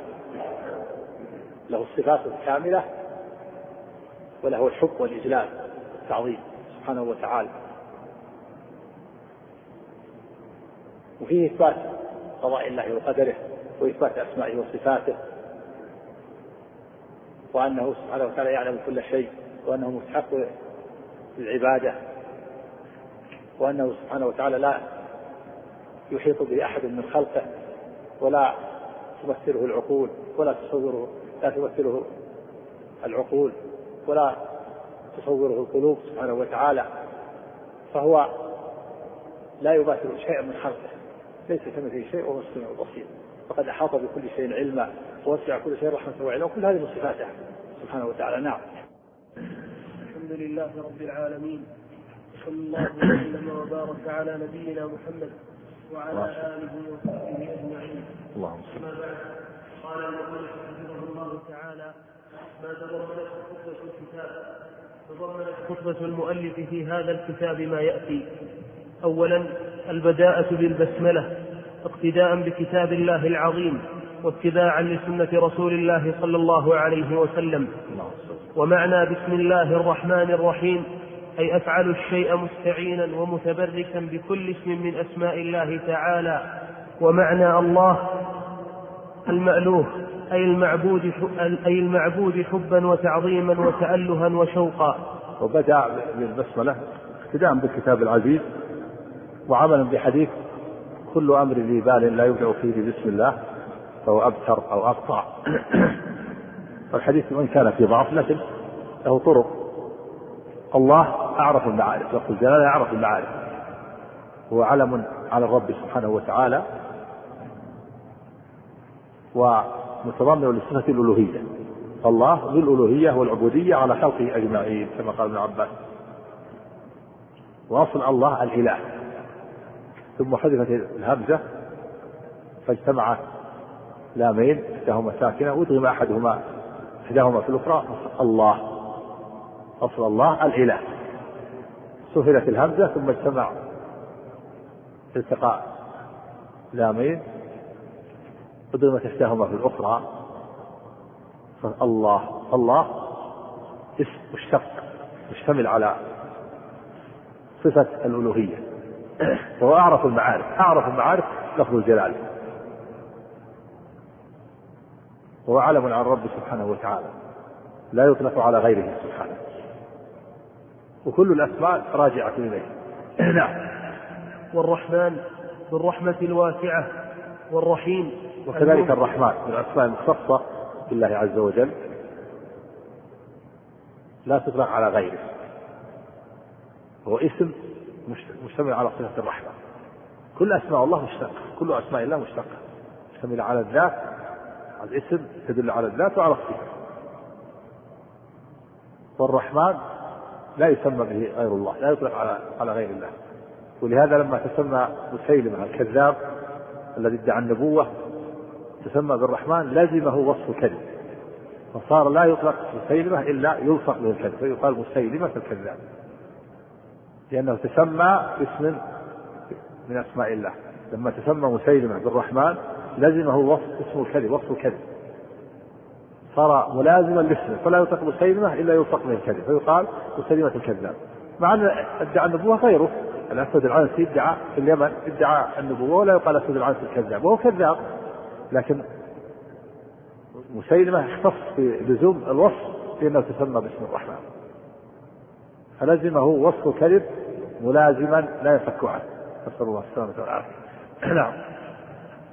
له الصفات الكاملة وله الحب والإجلال والتعظيم سبحانه وتعالى. وفيه إثبات قضاء الله وقدره. وإثبات أسمائه وصفاته وأنه سبحانه وتعالى يعلم كل شيء وأنه مستحق للعبادة وأنه سبحانه وتعالى لا يحيط به أحد من خلقه ولا تمثله العقول ولا تصوره لا تمثله العقول ولا تصوره القلوب سبحانه وتعالى فهو لا يماثل شيئا من خلقه ليس كمثله شيء وهو السميع البصير. فقد أحاط بكل شيء علما ووسع كل شيء رحمة وعلما وكل هذه من صفاته سبحانه وتعالى. نعم. الحمد لله رب العالمين صلى الله وسلم وبارك على نبينا محمد وعلى آله وصحبه أجمعين. اللهم صل قال المؤلف رحمه الله تعالى ما تضمنت خطبة الكتاب. تضمنت خطبة المؤلف في هذا الكتاب ما يأتي. اولا البداءة بالبسملة. اقتداء بكتاب الله العظيم واتباعا لسنة رسول الله صلى الله عليه وسلم ومعنى بسم الله الرحمن الرحيم أي أفعل الشيء مستعينا ومتبركا بكل اسم من أسماء الله تعالى ومعنى الله المألوف أي المعبود أي المعبود حبا وتعظيما وتألها وشوقا. وبدأ بالبسملة اقتداء بالكتاب العزيز وعملا بحديث كل أمر ذي بال لا يبدأ فيه بسم الله فهو أبتر أو أقطع الحديث وإن كان في ضعف لكن له طرق. الله أعرف المعارف لفظ الجلالة أعرف المعارف. هو علم على الرب سبحانه وتعالى ومتضمن لصفة الألوهية. الله ذو الألوهية والعبودية على خلقه أجمعين كما قال ابن عباس. وأصل الله الإله. ثم حذفت الهمزة فاجتمعت لامين إحداهما ساكنة وادغم أحدهما إحداهما في الأخرى الله. أصل الله الإله. سهلت الهمزة ثم اجتمع التقاء لامين. أدغمت إحداهما في الأخرى الله. الله اسم مشتق مشتمل على صفة الألوهية. وهو أعرف المعارف أعرف المعارف لفظ الجلال. وهو علم عن الرب سبحانه وتعالى لا يطلق على غيره سبحانه. وكل الأسماء راجعة إليه. نعم. والرحمن بالرحمة الواسعة والرحيم. وكذلك الرحمن من الأسماء المختصة بالله عز وجل. لا تطلق على غيره. هو اسم مشتمل على صفة الرحمة. كل أسماء الله مشتقة كل أسماء الله مشتقة. مشتملة على الذات الاسم تدل على الذات وعلى الصفة. والرحمن لا يسمى به غير الله لا يطلق على على غير الله. ولهذا لما تسمى مسيلمة الكذاب الذي ادعى النبوة تسمى بالرحمن لزمه وصف الكذب. فصار لا يطلق مسيلمة إلا يلصق به الكذب فيقال مسيلمة الكذاب. لأنه تسمى باسم من أسماء الله. لما تسمى مسيلمة بالرحمن لزمه وصف اسم الكذب وصف الكذب. صار ملازما لاسمه فلا يطلق مسيلمة إلا يلصق به الكذب فيقال مسيلمة الكذاب. مع أن ادعى النبوة غيره. الأسود العنسي ادعى في اليمن ادعى النبوة ولا يقال الأسود العنسي الكذاب وهو كذاب. لكن مسيلمة اختص بلزوم الوصف لأنه تسمى باسم الرحمن. فلزمه وصف الكذب ملازما لا يفك عنه. نسأل الله السلامة والعافية. نعم.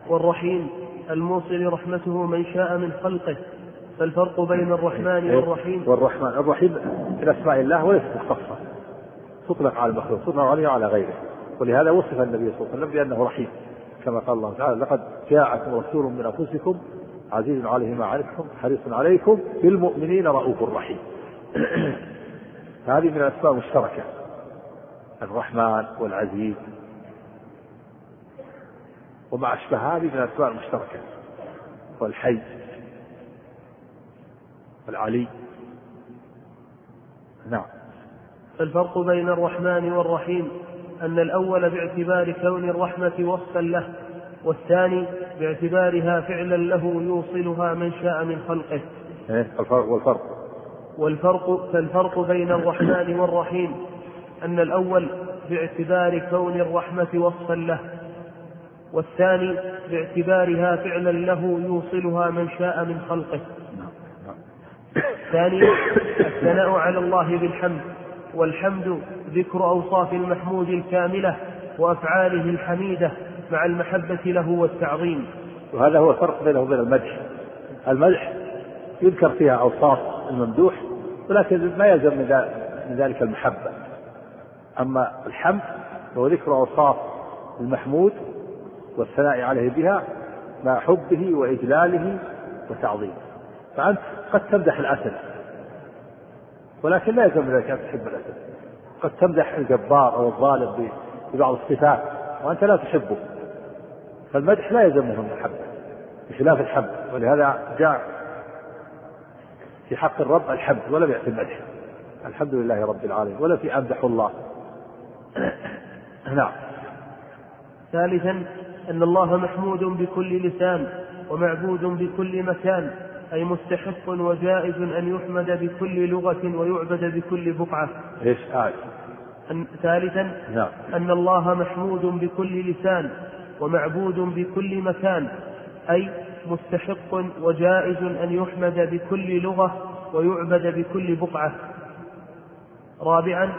والرحيم الموصل رحمته من شاء من خلقه. فالفرق بين الرحمن إيه. والرحيم. والرحمن الرحيم من أسماء الله وليست مختصة. تطلق على المخلوق تطلق عليه وعلى غيره. ولهذا وصف النبي صلى الله عليه وسلم بأنه رحيم. كما قال الله تعالى لقد جاءكم رسول من أنفسكم عزيز عليه ما عنتم حريص عليكم بالمؤمنين رؤوف رحيم. هذه من الاسماء المشتركة. الرحمن والعزيز. وما أشبه هذه من الأسماء المشتركة. والحي. والعلي. نعم. فالفرق بين الرحمن والرحيم أن الأول باعتبار كون الرحمة وصفا له والثاني باعتبارها فعلا له يوصلها من شاء من خلقه. إيه الفرق والفرق. والفرق فالفرق بين الرحمن والرحيم أن الأول باعتبار كون الرحمة وصفا له والثاني باعتبارها فعلا له يوصلها من شاء من خلقه. ثانيا الثناء على الله بالحمد والحمد ذكر أوصاف المحمود الكاملة وأفعاله الحميدة مع المحبة له والتعظيم. وهذا هو الفرق بينه وبين المدح. المدح يذكر فيها أوصاف الممدوح ولكن ما يلزم من ذلك المحبة. أما الحمد هو ذكر أوصاف المحمود والثناء عليه بها مع حبه وإجلاله وتعظيمه. فأنت قد تمدح الأسد ولكن لا يلزم ذلك أن تحب الأسد. قد تمدح الجبار أو الظالم ببعض الصفات وأنت لا تحبه. فالمدح لا يلزمه المحبة بخلاف الحمد. ولهذا جاء في حق الرب الحمد ولم يأتي المدح الحمد. لله رب العالمين ولا في أمدح الله. نعم. ثالثا أن الله محمود بكل لسان ومعبود بكل مكان أي مستحق وجائز أن يحمد بكل لغة ويعبد بكل بقعة. إيش آية؟ أن ثالثا نعم. أن الله محمود بكل لسان ومعبود بكل مكان أي مستحق وجائز أن يحمد بكل لغة ويعبد بكل بقعة. رابعا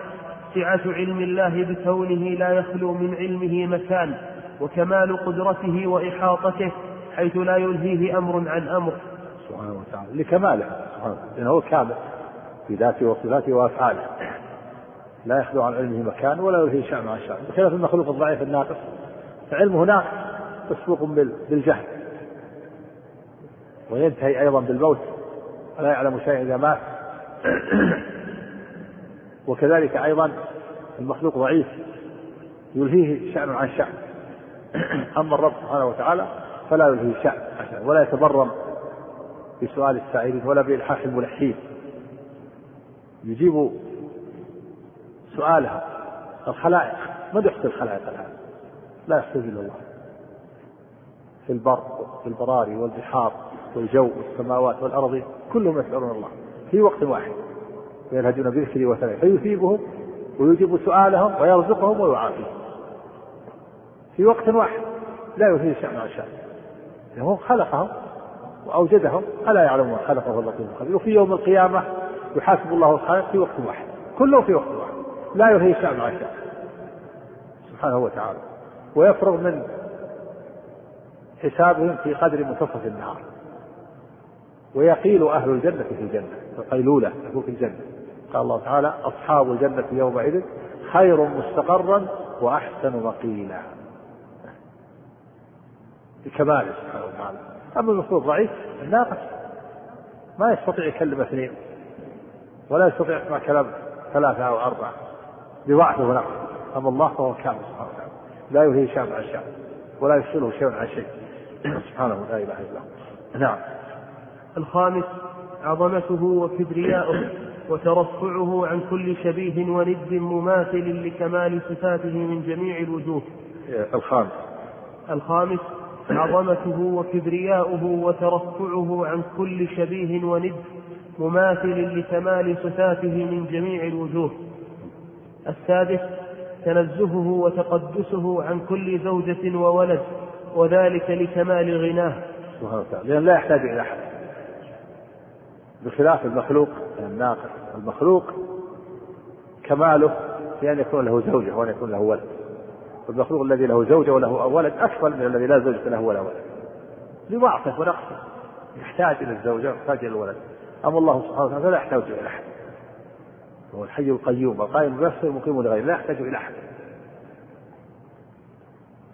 سعة علم الله بكونه لا يخلو من علمه مكان وكمال قدرته وإحاطته حيث لا يلهيه أمر عن أمر. سبحانه وتعالى لكماله سبحانه لأنه كامل في ذاته وصفاته وأفعاله. لا يخلو عن علمه مكان ولا يلهيه شأن عن شأن بخلاف المخلوق الضعيف الناقص فعلمه ناقص مسبوق بالجهل. وينتهي أيضا بالموت. ولا يعلم شيئا إذا مات. وكذلك أيضا المخلوق ضعيف. يلهيه شأن عن شأن. أما الرب سبحانه وتعالى فلا يلهيه شأن عن شأن ولا يتبرم بسؤال السائلين ولا بإلحاح الملحين يجيب سؤالها الخلائق. ما يحصي الخلائق الآن؟ لا يحصي إلا الله. في البر في البراري والبحار. والجو والسماوات والأرض كلهم يسألون الله في وقت واحد. ويلهجون بذكري وثنائي فيثيبهم ويجيب سؤالهم ويرزقهم ويعافيهم. في وقت واحد لا يثير شأن عن شأن. هو خلقهم وأوجدهم ألا يعلمون خلقه اللطيف الخبير وفي يوم القيامة يحاسب الله الخالق في وقت واحد. كله في وقت واحد. لا يلهي شأن عن شأن. سبحانه وتعالى. ويفرغ من حسابهم في قدر منتصف النهار. ويقيل أهل الجنة في الجنة القيلولة له في الجنة. قال الله تعالى أصحاب الجنة يومئذ خير مستقرا وأحسن مقيلا. بكماله سبحانه وتعالى. أما المفروض ضعيف ناقص ما يستطيع يكلم اثنين ولا يستطيع يسمع كلام ثلاثة أو أربعة. بضعفه ونقص أما الله فهو كامل سبحانه وتعالى. لا يلهي شيء عن شيء ولا يفصله شيء عن شيء. سبحانه لا إله إلا الله نعم. الخامس عظمته وكبرياؤه وترفعه عن كل شبيه وند مماثل لكمال صفاته من جميع الوجوه. الخامس. الخامس عظمته وكبرياؤه وترفعه عن كل شبيه وند مماثل لكمال صفاته من جميع الوجوه. السادس تنزهه وتقدسه عن كل زوجة وولد وذلك لكمال غناه. سبحانه وتعالى. لأن لا يحتاج إلى أحد. بخلاف المخلوق الناقص المخلوق كماله في أن يكون له زوجة وأن يكون له ولد. والمخلوق الذي له زوجة وله ولد أكثر من الذي لا زوجة له ولا ولد. لضعفه ونقصة. يحتاج إلى الزوجة ويحتاج إلى الولد. أما الله سبحانه وتعالى فلا يحتاج إلى أحد. هو الحي القيوم القائم بنفسه المقيم لغيره. لا يحتاج إلى أحد.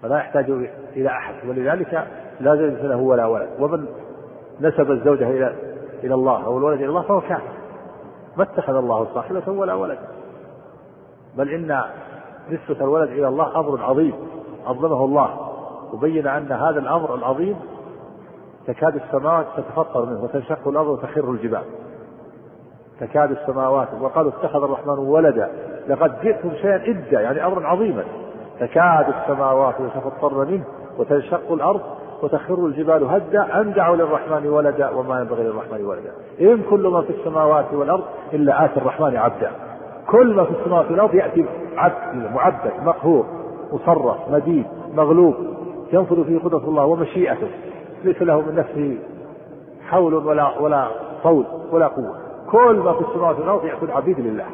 فلا يحتاج إلى أحد. ولذلك لا زوجة له ولا ولد. ومن نسب الزوجة إلى إلى الله أو الولد إلى الله فهو كافر. ما اتخذ الله صاحبة ولا ولد. بل إن نسبة الولد إلى الله أمر عظيم. عظمه الله. وبين أن هذا الأمر العظيم تكاد السماوات تتفطر منه وتنشق الأرض وتخر الجبال. تكاد السماوات وقالوا اتخذ الرحمن ولدا. لقد جئتم شيئا إدا يعني أمرا عظيما. تكاد السماوات يتفطرن منه وتنشق الأرض وتخر الجبال هدا أن دعوا للرحمن ولدا وما ينبغي للرحمن ولدا. إن كل ما في السماوات والأرض إلا آتي الرحمن عبدا. كل ما في السماوات والأرض يأتي عبد معبد مقهور مصرف مديد مغلوب. ينفذ فيه قدرة الله ومشيئته. ليس له من نفسه حول ولا ولا طول ولا قوة. كل ما في السماوات والأرض يكون عبيد لله.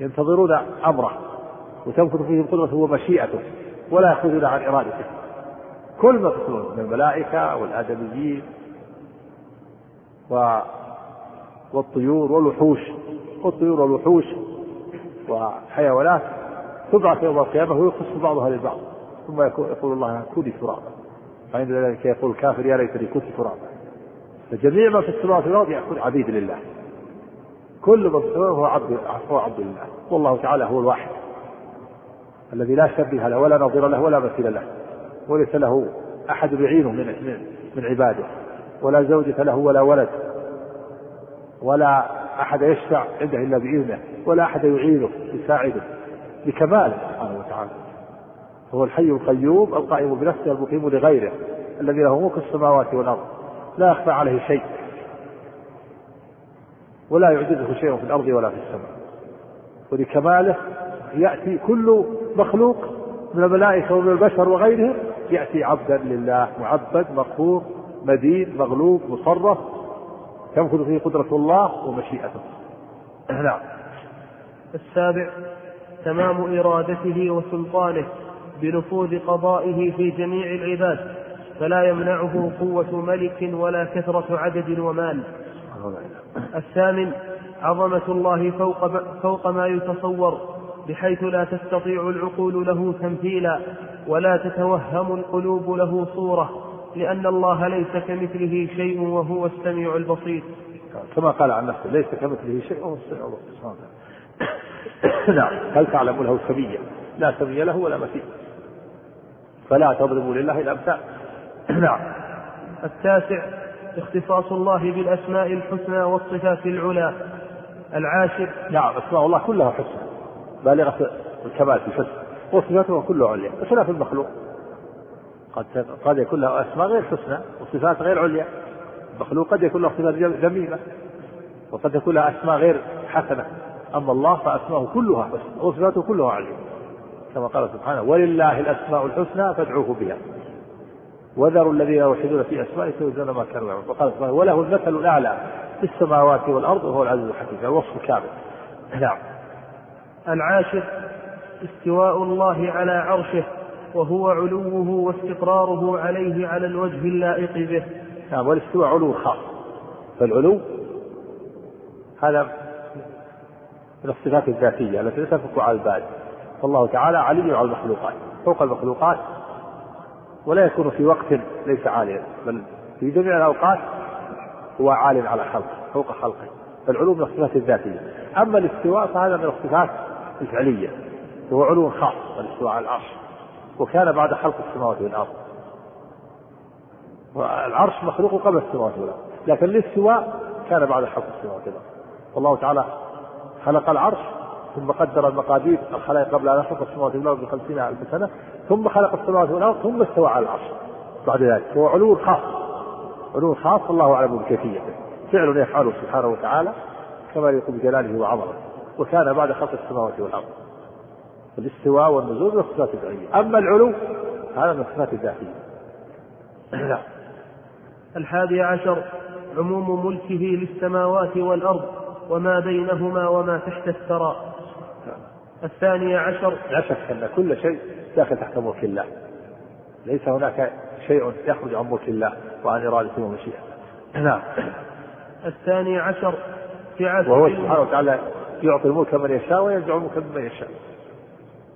ينتظرون أمره. وتنفذ فيهم قدرته ومشيئته. ولا يخرجون عن إرادته. كل السماوات من الملائكة والآدميين و والطيور والوحوش والطيور والوحوش وحيوانات تبعث يوم القيامة ويقص بعضها للبعض. ثم يقول الله كوني ترابا. فعند ذلك يقول الكافر يا ليتني كنت ترابا. فجميع ما في السماوات والأرض يكون عبيد لله. كل السماوات هو عبد هو عبد لله. والله تعالى هو الواحد. الذي لا شبه له ولا نظير له ولا مثيل له. وليس له أحد يعينه من من عباده ولا زوجة له ولا ولد ولا أحد يشفع عنده إلا بإذنه ولا أحد يعينه يساعده بكماله سبحانه وتعالى. هو الحي القيوم القائم بنفسه المقيم لغيره الذي له ملك السماوات والأرض. لا يخفى عليه شيء. ولا يعجزه شيء في الأرض ولا في السماء. ولكماله يأتي كل مخلوق من الملائكة ومن البشر وغيرهم يأتي عبدا لله معبد مقهور مدين مغلوب مصرف. تنفذ فيه قدرة الله ومشيئته. نعم. السابع تمام إرادته وسلطانه بنفوذ قضائه في جميع العباد فلا يمنعه قوة ملك ولا كثرة عدد ومال. الثامن عظمة الله فوق فوق ما يتصور. بحيث لا تستطيع العقول له تمثيلا ولا تتوهم القلوب له صورة لأن الله ليس كمثله شيء وهو السميع البصير. كما قال عن نفسه ليس كمثله شيء وهو السميع البصير. نعم. هل تعلم له سميا لا سمي له ولا مثيل فلا تضربوا لله الأمثال. نعم. التاسع اختصاص الله بالأسماء الحسنى والصفات العلى. العاشر نعم أسماء الله كلها حسنى. بالغة الكمال في الحسن وصفاته كلها عليا بخلاف المخلوق. قد قد يكون له أسماء غير حسنى وصفات غير عليا. المخلوق قد يكون له صفات ذميمة وقد يكون له أسماء غير حسنة. أما الله فأسماءه كلها حسنى وصفاته كلها عليا. كما قال سبحانه ولله الأسماء الحسنى فادعوه بها. وذروا الذين يوحدون في اسمائه سيجزون ما كانوا يعملون. وقال سبحانه وله المثل الأعلى في السماوات والأرض وهو العزيز الحكيم. الوصف كامل. نعم. العاشر استواء الله على عرشه وهو علوه واستقراره عليه على الوجه اللائق به. نعم والاستواء علو خاص. فالعلو هذا من الصفات الذاتية التي لا تنفك على البال فالله تعالى علي على المخلوقات فوق المخلوقات ولا يكون في وقت ليس عاليا. بل في جميع الأوقات هو عال على خلقه فوق خلقه. فالعلو من الصفات الذاتية. أما الاستواء فهذا من الصفات الفعلية وهو علو خاص الاستواء على العرش وكان بعد خلق السماوات والأرض. والعرش مخلوق قبل السماوات والأرض لكن الاستواء كان بعد خلق السماوات والأرض. والله تعالى خلق العرش ثم قدر المقادير الخلائق قبل أن يخلق السماوات والأرض بخمسين ألف سنة ثم خلق السماوات والأرض ثم استوى على العرش بعد ذلك. هو علو خاص علو خاص الله أعلم بكيفيته. فعل يفعله سبحانه وتعالى كما يليق بجلاله وعظمته. وكان بعد خلق السماوات والأرض. الاستواء والنزول من الصفات الفعليه أما العلو هذا من الصفات الذاتيه نعم. الحادي عشر عموم ملكه للسماوات والأرض وما بينهما وما تحت الثرى. الثاني عشر. لا شك أن كل شيء داخل تحت ملك الله. ليس هناك شيء يخرج عن ملك الله وعن إرادته ومشيئته. نعم. الثاني عشر وهو سبحانه وتعالى يعطي الملك من يشاء وينزع الملك ممن يشاء.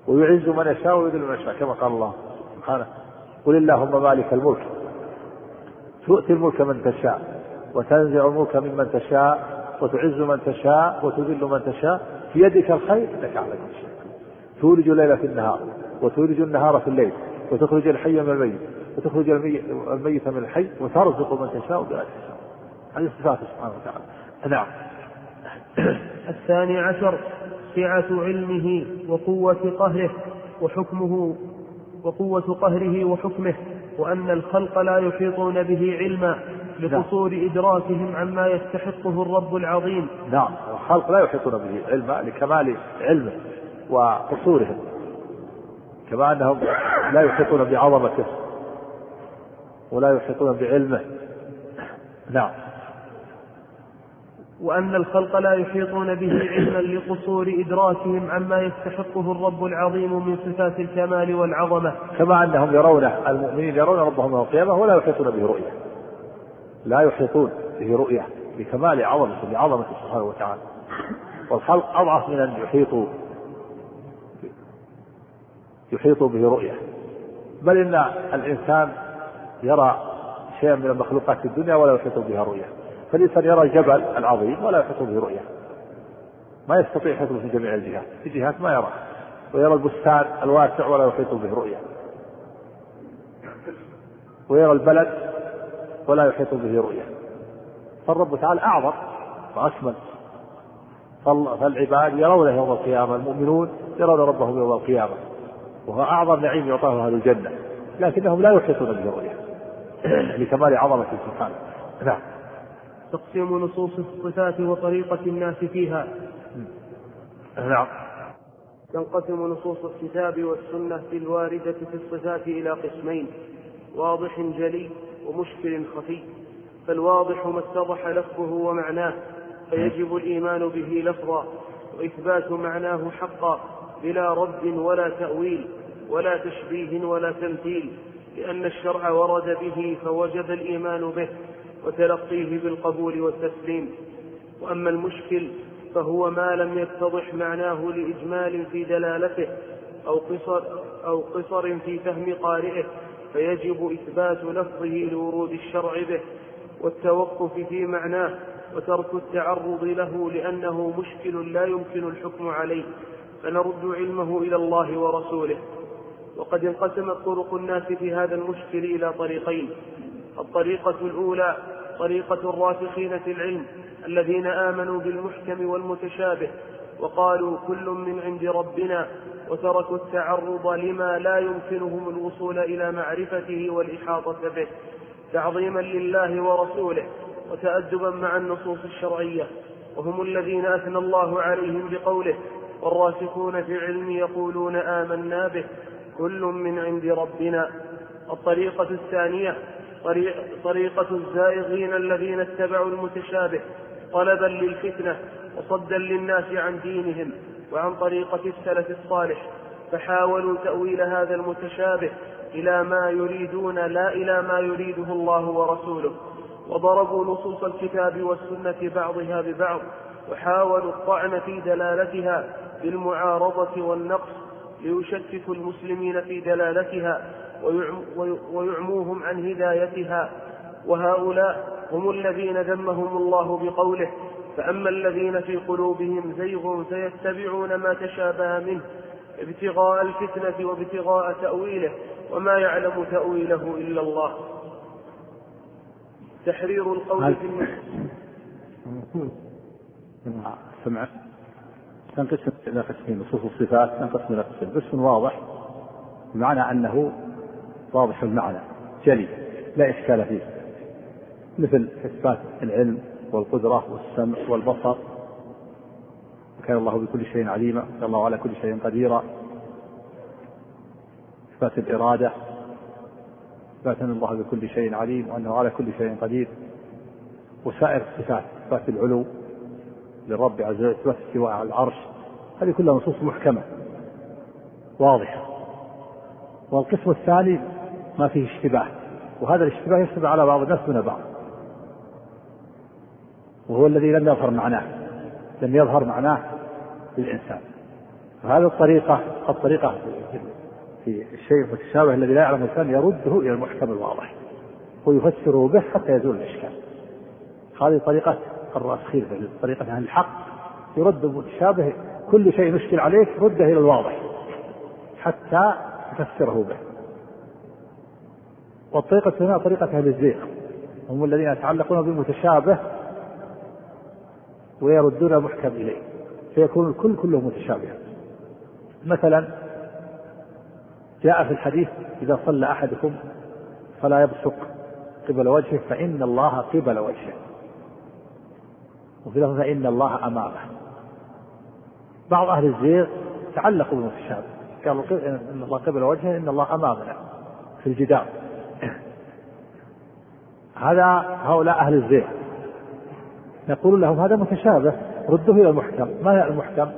ويعز من يشاء ويذل من يشاء كما قال الله سبحانه قل اللهم مالك الملك تؤتي الملك من تشاء وتنزع الملك ممن تشاء وتعز من تشاء وتذل من تشاء في يدك الخير إنك على كل شيء تولج الليل في النهار وتولج النهار في الليل وتخرج الحي من الميت وتخرج الميت من الحي وترزق من تشاء بغير حساب هذه صفاته سبحانه وتعالى. نعم. الثاني عشر سعة علمه وقوة قهره وحكمه وقوة قهره وحكمه وأن الخلق لا يحيطون به علما لقصور نعم. إدراكهم عما يستحقه الرب العظيم. نعم الخلق لا يحيطون به علما لكمال علمه وقصورهم كما أنهم لا يحيطون بعظمته ولا يحيطون بعلمه. نعم. وأن الخلق لا يحيطون به علما لقصور إدراكهم عما يستحقه الرب العظيم من صفات الكمال والعظمة. كما أنهم يرون المؤمنين يرون ربهم يوم القيامة ولا يحيطون به رؤية. لا يحيطون به رؤية لكمال عظمته لعظمته سبحانه وتعالى. والخلق أضعف من أن يحيطوا يحيطوا به رؤية. بل إن الإنسان يرى شيئا من المخلوقات في الدنيا ولا يحيط بها رؤية. فالإنسان يرى الجبل العظيم ولا يحيط به رؤية. ما يستطيع يحيط في جميع الجهات. في جهات ما يرى. ويرى البستان الواسع ولا يحيط به رؤية. ويرى البلد ولا يحيط به رؤية. فالرب تعالى أعظم وأكمل. فالعباد يرونه يوم القيامة المؤمنون يرون ربهم يوم القيامة. وهو أعظم نعيم يعطاه أهل الجنة. لكنهم لا يحيطون به رؤية. لكمال عظمته سبحانه نعم. تقسيم نصوص الصفات وطريقة الناس فيها. نعم. تنقسم نصوص الكتاب والسنة في الواردة في الصفات إلى قسمين واضح جلي ومشكل خفي. فالواضح ما اتضح لفظه ومعناه فيجب الإيمان به لفظا وإثبات معناه حقا بلا رد ولا تأويل ولا تشبيه ولا تمثيل لأن الشرع ورد به فوجب الإيمان به. وتلقيه بالقبول والتسليم. وأما المشكل فهو ما لم يتضح معناه لإجمال في دلالته أو قصر, أو قصر في فهم قارئه فيجب إثبات لفظه لورود الشرع به والتوقف في معناه وترك التعرض له لأنه مشكل لا يمكن الحكم عليه. فنرد علمه إلى الله ورسوله. وقد انقسمت طرق الناس في هذا المشكل إلى طريقين. الطريقة الأولى طريقة الراسخين في العلم الذين آمنوا بالمحكم والمتشابه وقالوا كل من عند ربنا وتركوا التعرض لما لا يمكنهم الوصول إلى معرفته والإحاطة به تعظيما لله ورسوله وتأدبا مع النصوص الشرعية وهم الذين أثنى الله عليهم بقوله والراسخون في العلم يقولون آمنا به كل من عند ربنا. الطريقة الثانية طريقة الزائغين الذين اتبعوا المتشابه طلبا للفتنة وصدا للناس عن دينهم وعن طريقة السلف الصالح فحاولوا تأويل هذا المتشابه إلى ما يريدون لا إلى ما يريده الله ورسوله. وضربوا نصوص الكتاب والسنة بعضها ببعض وحاولوا الطعن في دلالتها بالمعارضة والنقص ليشككوا المسلمين في دلالتها ويعموهم عن هدايتها. وهؤلاء هم الذين ذمهم الله بقوله فأما الذين في قلوبهم زيغ فيتبعون ما تشابه منه ابتغاء الفتنة وابتغاء تأويله وما يعلم تأويله إلا الله. تحرير القول في سمع. تنقسم إلى قسمين نصوص الصفات تنقسم إلى قسمين. قسم واضح بمعنى أنه واضح المعنى. جلي لا إشكال فيه. مثل إثبات العلم والقدرة والسمع والبصر. وكان الله بكل شيء عليما. وكان الله على كل شيء قديرا. إثبات الإرادة. إثبات أن الله بكل شيء عليم وأنه على كل شيء قدير. وسائر الصفات إثبات العلو للرب عز وجل إثبات استواء على العرش. هذه كلها نصوص محكمة. واضحة. والقسم الثاني ما فيه اشتباه. وهذا الاشتباه يشتبه على بعض الناس دون بعض. وهو الذي لم يظهر معناه. لم يظهر معناه للإنسان. فهذه الطريقة الطريقة في الشيء المتشابه الذي لا يعلم الإنسان يرده إلى المحكم الواضح. ويفسره به حتى يزول الإشكال. هذه طريقة الراسخين في طريقة أهل الحق. يرد المتشابه كل شيء مشكل عليك رده إلى الواضح. حتى تفسره به. والطريقة هنا طريقة أهل الزيغ. هم الذين يتعلقون بالمتشابه ويردون المحكم إليه. فيكون الكل كله متشابها مثلا جاء في الحديث إذا صلى أحدكم فلا يبصق قبل وجهه فإن الله قبل وجهه. وفي لفظ فإن الله أمامه. بعض أهل الزيغ تعلقوا بالمتشابه قالوا إن الله قبل وجهه إن الله أمامنا في الجدار. هذا هؤلاء أهل الزيغ. نقول لهم هذا متشابه ردوه إلى المحكم. ما هي المحكم؟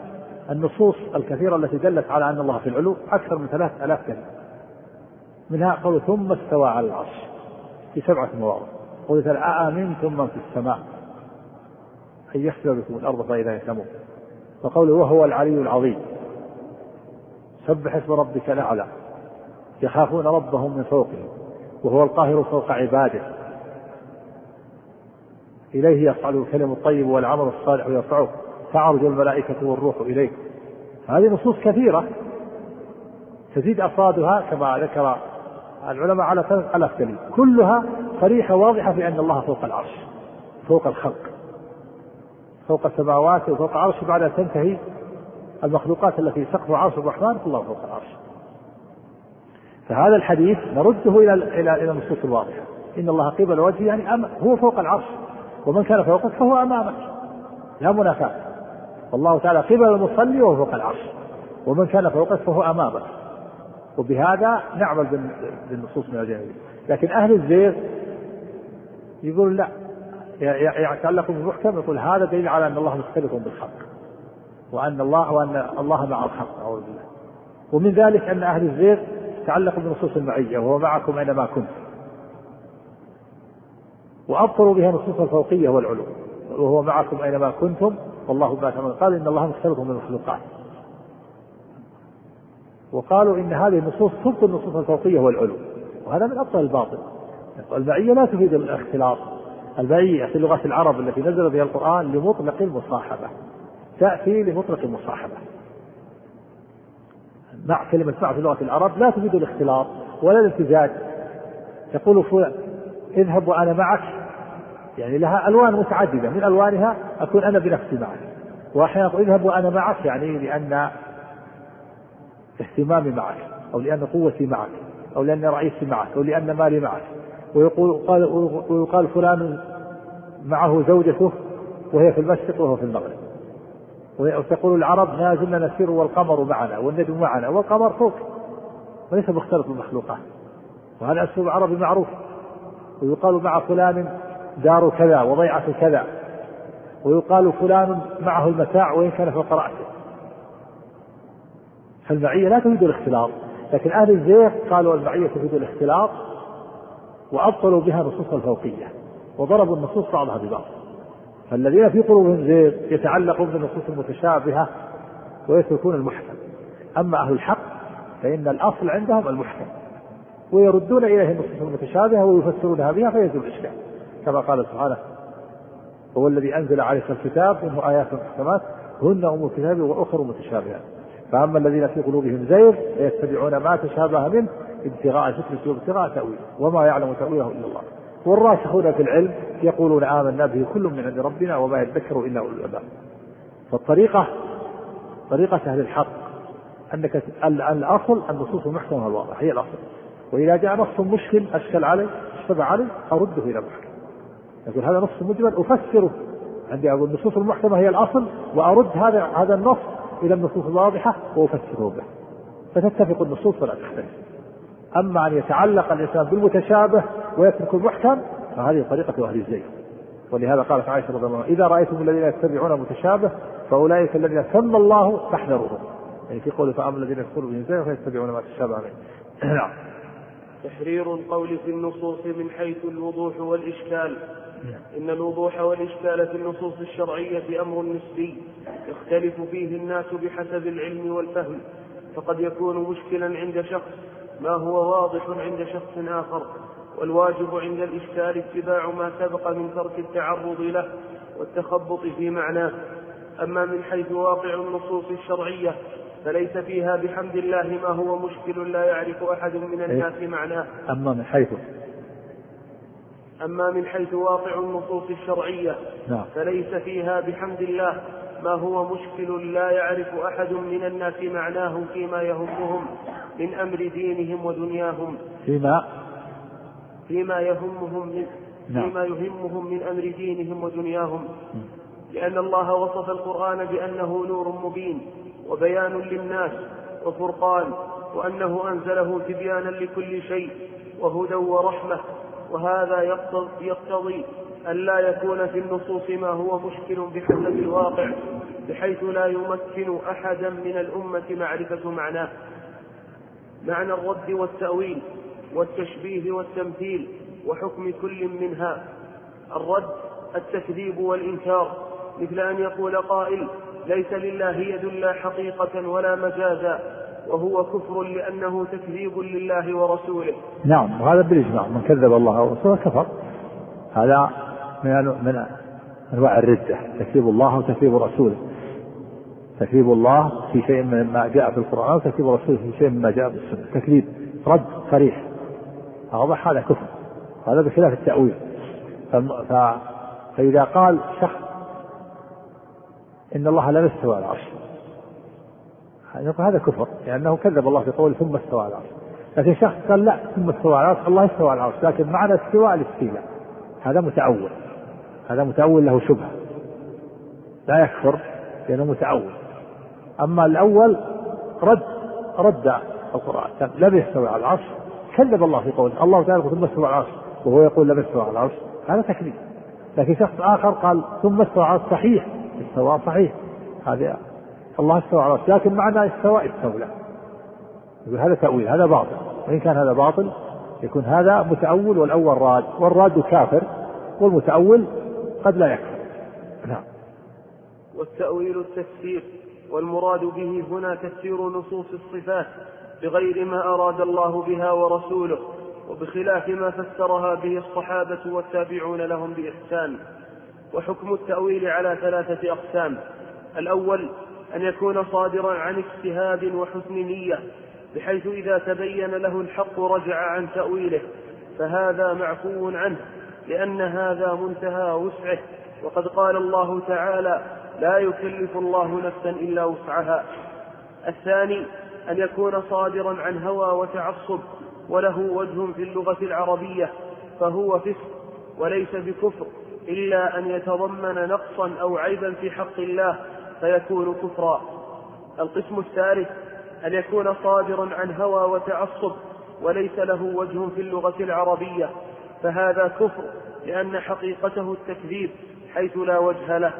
النصوص الكثيرة التي دلت على أن الله في العلو أكثر من ثلاث آلاف كلمة. منها قول ثم استوى على العرش في سبعة مواضع. قول تعالى أأمنتم من في السماء؟ أن يخسف بكم الأرض فإذا يسمون وقوله وهو العلي العظيم. سبح اسم ربك الأعلى. يخافون ربهم من فوقهم. وهو القاهر فوق عباده. إليه يصعد الكلم الطيب والعمل الصالح يرفعه. تعرج الملائكة والروح إليه. هذه نصوص كثيرة تزيد أفرادها كما ذكر العلماء على ثلاث آلاف دليل. كلها صريحة واضحة في أن الله فوق العرش فوق الخلق فوق السماوات وفوق العرش بعد أن تنتهي المخلوقات التي سقف عرش الرحمن الله فوق العرش. فهذا الحديث نرده إلى إلى إلى النصوص الواضحة. إن الله قبل وجهه يعني هو فوق العرش. ومن كان فوقك فهو أمامك. لا منافاة. والله تعالى قبل المصلي وهو فوق العرش. ومن كان فوقك فهو أمامك. وبهذا نعمل بالنصوص من الجانب لكن أهل الزيغ يقول لا. يتعلق بالمحكم يقول هذا دليل على أن الله مختلف بالخلق وأن الله وأن الله مع الخلق أعوذ بالله. ومن ذلك أن أهل الزيغ تعلق بنصوص المعية. وهو معكم أينما كنت وأبطلوا بها نصوص الفوقية والعلو. وهو معكم أينما كنتم والله ما تعملون قال إن الله مختلف من المخلوقات. وقالوا إن هذه النصوص تبطل النصوص الفوقية والعلو. وهذا من أبطل الباطل. المعية لا تفيد الاختلاط. المعية في لغة العرب التي نزل بها القرآن لمطلق المصاحبة. تأتي لمطلق المصاحبة. مع كلمة مع في لغة العرب لا تفيد الاختلاط ولا الامتزاج يقول فلان اذهب وأنا معك. يعني لها ألوان متعددة من ألوانها أكون أنا بنفسي معك. وأحيانا أقول اذهب وأنا معك يعني لأن اهتمامي معك أو لأن قوتي معك أو لأن رئيسي معك أو لأن مالي معك. ويقول قال ويقال فلان معه زوجته وهي في المشرق وهو في المغرب. وتقول العرب ما زلنا نسير والقمر معنا والنجم معنا والقمر فوق وليس مختلط بالمخلوقات. وهذا أسلوب عربي معروف. ويقال مع فلان دار كذا وضيعة كذا. ويقال فلان معه المتاع وإن كان فوق رأسه فالمعية لا تفيد الاختلاط. لكن أهل الزيغ قالوا المعية تفيد الاختلاط وأبطلوا بها نصوص الفوقية وضربوا النصوص بعضها ببعض. فالذين في قلوبهم زيغ يتعلقون بالنصوص المتشابهة ويتركون المحكم. أما أهل الحق فإن الأصل عندهم المحكم. ويردون إليه النصوص المتشابهة ويفسرونها بها فيزول الإشكال كما قال سبحانه هو الذي أنزل عليك الكتاب منه آيات محكمات هن أم الكتاب وأخر متشابهات فأما الذين في قلوبهم زيغ فيتبعون ما تشابه منه ابتغاء الفتنة وابتغاء تأويله وما يعلم تأويله إلا الله. والراسخون في العلم يقولون آمنا به كل من عند ربنا وما يذكر إلا أولو الألباب. فالطريقة طريقة أهل الحق أنك الأصل النصوص المحكمة الواضحة هي الأصل. وإذا جاء نص مشكل أشكل عليه أشتبه عليه أرده إلى المحكم يقول هذا نص مجمل أفسره. عندي أقول النصوص المحكمة هي الأصل وأرد هذا هذا النص إلى النصوص الواضحة وأفسره به. فتتفق النصوص ولا تختلف. أما أن يتعلق الإنسان بالمتشابه ويترك المحكم فهذه طريقة أهل الزيغ ولهذا قالت عائشة رضي الله عنها إذا رأيتم الذين يتبعون المتشابه فأولئك الذين سمى الله فاحذروهم. يعني في قوله فأما الذين يدخلوا بهم زيغ فيتبعون ما تشابه عليه. نعم. تحرير القول في النصوص من حيث الوضوح والإشكال. إن الوضوح والإشكال في النصوص الشرعية أمر نسبي يختلف فيه الناس بحسب العلم والفهم. فقد يكون مشكلا عند شخص ما هو واضح عند شخص آخر والواجب عند الإشكال اتباع ما سبق من ترك التعرض له والتخبط في معناه. أما من حيث واقع النصوص الشرعية فليس فيها بحمد الله ما هو مشكل لا يعرف أحد من الناس معناه. أما من حيث. أما من حيث واقع النصوص الشرعية. نعم. فليس فيها بحمد الله ما هو مشكل لا يعرف أحد من الناس معناه فيما يهمهم من أمر دينهم ودنياهم. فيما؟ فيما يهمهم من نعم. فيما يهمهم من أمر دينهم ودنياهم. لأن الله وصف القرآن بأنه نور مبين. وبيان للناس وفرقان وأنه أنزله تبيانا لكل شيء وهدى ورحمة وهذا يقتضي أن لا يكون في النصوص ما هو مشكل بحسب الواقع بحيث لا يمكن أحدا من الأمة معرفة معناه. معنى الرد والتأويل والتشبيه والتمثيل وحكم كل منها. الرد التكذيب والإنكار. مثل أن يقول قائل ليس لله يد لا حقيقة ولا مجازا وهو كفر لأنه تكذيب لله ورسوله. نعم وهذا بالإجماع من كذب الله ورسوله كفر. هذا من من أنواع الردة تكذيب الله وتكذيب رسوله. تكذيب الله في شيء مما جاء في القرآن وتكذيب رسوله في شيء مما جاء في السنة. تكذيب رد صريح واضح هذا كفر هذا بخلاف التأويل. فإذا قال شخص إن الله لم يستوى على العرش. هذا كفر لأنه كذب الله في قوله ثم استوى على العرش. لكن شخص قال لا ثم استوى على العرش الله استوى على العرش. لكن معنى استواء الاستيلاء هذا متأول هذا متأول له شبهة. لا يكفر لأنه متأول أما الأول رد رد القرآن. لم يستوي على العرش كذب الله في قوله الله تعالى ثم استوى على العرش وهو يقول لم يستوى على العرش. هذا تكذيب. لكن شخص آخر قال ثم استوى على العرش صحيح. استوى صحيح. هذا الله استوى على لكن معنى استوى استولى يقول هذا تأويل هذا باطل. وإن كان هذا باطل يكون هذا متأول والأول راد. والراد كافر والمتأول قد لا يكفر. نعم. والتأويل التفسير والمراد به هنا تفسير نصوص الصفات بغير ما أراد الله بها ورسوله وبخلاف ما فسرها به الصحابة والتابعون لهم بإحسان. وحكم التأويل على ثلاثة أقسام. الأول أن يكون صادرا عن اجتهاد وحسن نية بحيث إذا تبين له الحق رجع عن تأويله. فهذا معفو عنه لأن هذا منتهى وسعه. وقد قال الله تعالى لا يكلف الله نفسا إلا وسعها. الثاني أن يكون صادرا عن هوى وتعصب وله وجه في اللغة العربية فهو فسق وليس بكفر. إلا أن يتضمن نقصا أو عيبا في حق الله فيكون كفرا. القسم الثالث أن يكون صادرا عن هوى وتعصب وليس له وجه في اللغة العربية. فهذا كفر لأن حقيقته التكذيب حيث لا وجه له.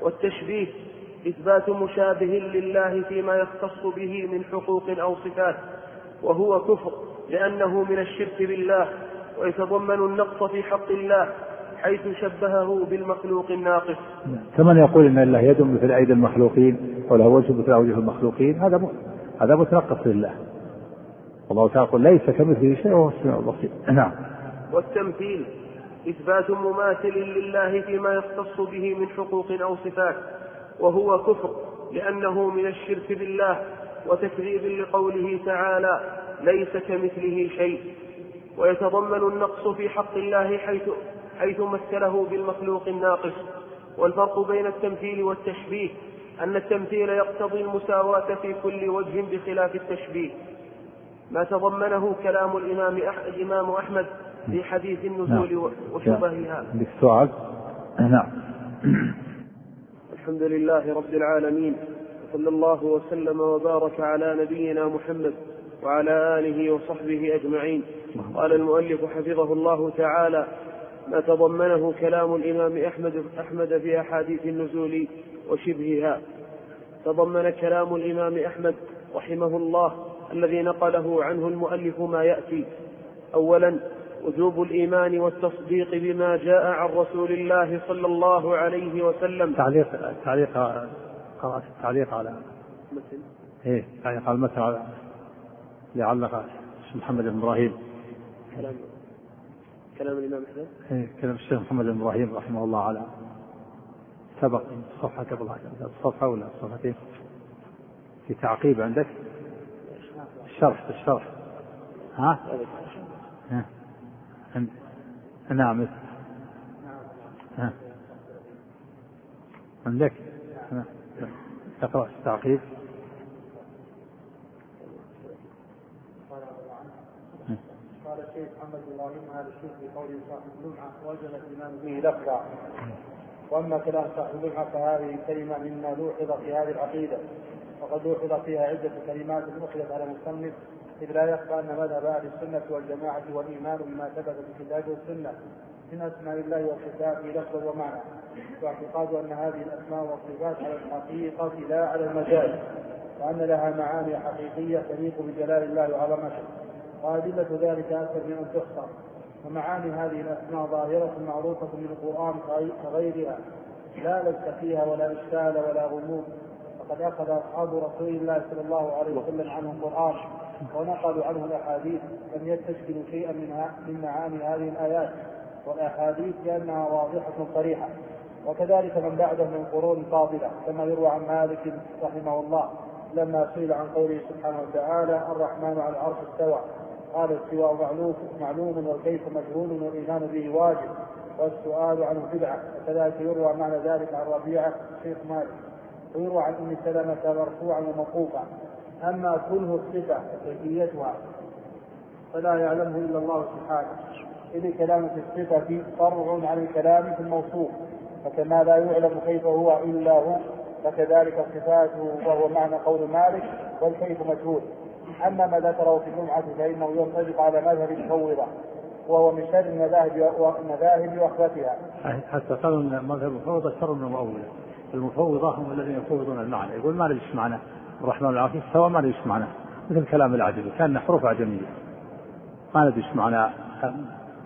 والتشبيه إثبات مشابه لله فيما يختص به من حقوق أو صفات. وهو كفر لأنه من الشرك بالله ويتضمن النقص في حق الله حيث شبهه بالمخلوق الناقص. كمن يقول إن الله يد مثل أيدي المخلوقين وله وجه مثل أوجه المخلوقين هذا هذا متنقص لله. والله تعالى يقول ليس كمثله شيء وهو السميع البصير. نعم. والتمثيل إثبات مماثل لله فيما يختص به من حقوق أو صفات وهو كفر لأنه من الشرك بالله وتكذيب لقوله تعالى ليس كمثله شيء. ويتضمن النقص في حق الله حيث حيث مثله بالمخلوق الناقص. والفرق بين التمثيل والتشبيه أن التمثيل يقتضي المساواة في كل وجه بخلاف التشبيه. ما تضمنه كلام الإمام الإمام أحمد في حديث النزول نعم. وشبهها. بالسؤال نعم. الحمد لله رب العالمين صلى الله وسلم وبارك على نبينا محمد وعلى آله وصحبه أجمعين. قال المؤلف حفظه الله تعالى ما تضمنه كلام الإمام أحمد أحمد في أحاديث النزول وشبهها. تضمن كلام الإمام أحمد رحمه الله الذي نقله عنه المؤلف ما يأتي. أولا وجوب الإيمان والتصديق بما جاء عن رسول الله صلى الله عليه وسلم. تعليق تعليق قرأت التعليق على مثل؟ إيه تعليق على المتن على لعلق محمد بن إبراهيم. كلام كلام الإمام أحمد؟ إيه كلام الشيخ محمد بن إبراهيم رحمه الله على سبق صفحة قبل الصفحة ولا صفحتين. في تعقيب عندك؟ الشرح الشرح. ها؟ ها. نعم. نعم عندك؟ تقرأ التعقيب. قال الشيخ محمد إبراهيم هذا الشيخ بقوله صاحب اللمعه وجب الإيمان به لفظا. وأما كلام صاحب اللمعه فهذه كلمة مما لوحظ في هذه العقيدة وقد لوحظ فيها عدة كلمات أخذت على المصنف إذ لا يخفى أن مذهب أهل السنة والجماعة والإيمان بما ثبت في الكتاب والسنة من أسماء الله وصفاته لفظا ومعنى. واعتقاد أن هذه الأسماء والصفات على الحقيقة لا على المجاز وأن لها معاني حقيقية تليق بجلال الله وعظمته. وأدلة ذلك أكثر من أن تحصى ومعاني هذه الأسماء ظاهرة معروفة من القرآن كغيرها. لا لبس فيها ولا إشكال ولا غموض. وقد أخذ أصحاب رسول الله صلى الله عليه وسلم عنه القرآن ونقلوا عنه الأحاديث. لم يستشكلوا شيئا منها من معاني هذه الآيات. والأحاديث لأنها واضحة صريحة. وكذلك من بعده من قرون فاضلة كما يروى عن مالك رحمه الله لما سئل عن قوله سبحانه وتعالى الرحمن على العرش استوى. قال الاستواء معلوم معلوم والكيف مجهول والإيمان به واجب والسؤال عنه بدعه وكذلك يروى معنى ذلك عن ربيعة شيخ مالك. ويروى عن أم سلمة مرفوعا وموقوفا. أما كله الصفة وكيفيتها فلا يعلمه إلا الله سبحانه. اذ الكلام في الصفة فرع عن الكلام في الموصوف فكما لا يعلم كيف هو إلا هو فكذلك صفاته وهو معنى قول مالك والكيف مجهول. أما ما ذكره في الجمعه فإنه ينطبق على مذهب المفوضة وهو من شر المذاهب المذاهب واخبثها. حتى قالوا إن مذهب المفوضة شر من المؤوله. المفوضة هم الذين يفوضون المعنى، يقول ما ندري إيش معنى الرحمن العرش استوى ما ندري إيش معنى مثل كلام العجمي كان حروف عجميه. ما ندري إيش معنى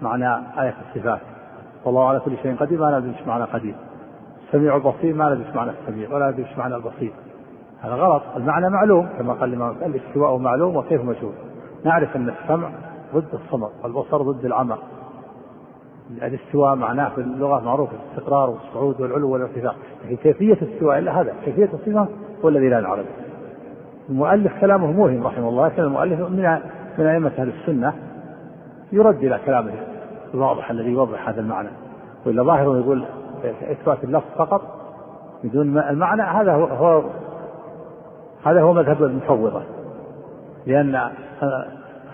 معنى آية الصفات. والله على كل شيء قدير ما ندري إيش معنى قدير. السميع البصير ما ندري إيش معنى السميع ولا ندري إيش معنى البصير. هذا غلط. المعنى معلوم كما قال الإمام الاستواء معلوم وكيف مجهول نعرف أن السمع ضد الصمت والبصر ضد العمى الاستواء معناه في اللغة معروف الاستقرار والصعود والعلو والارتفاع. لكن كيفية الاستواء إلا هذا؟ كيفية الصفة هو الذي لا نعرف. المؤلف كلامه موهم رحمه الله لكن المؤلف من من أئمة أهل السنة يرد إلى كلامه. الواضح الذي يوضح هذا المعنى. وإلا ظاهره يقول إثبات اللفظ فقط بدون المعنى هذا هو هذا هو مذهب المفوضة لأن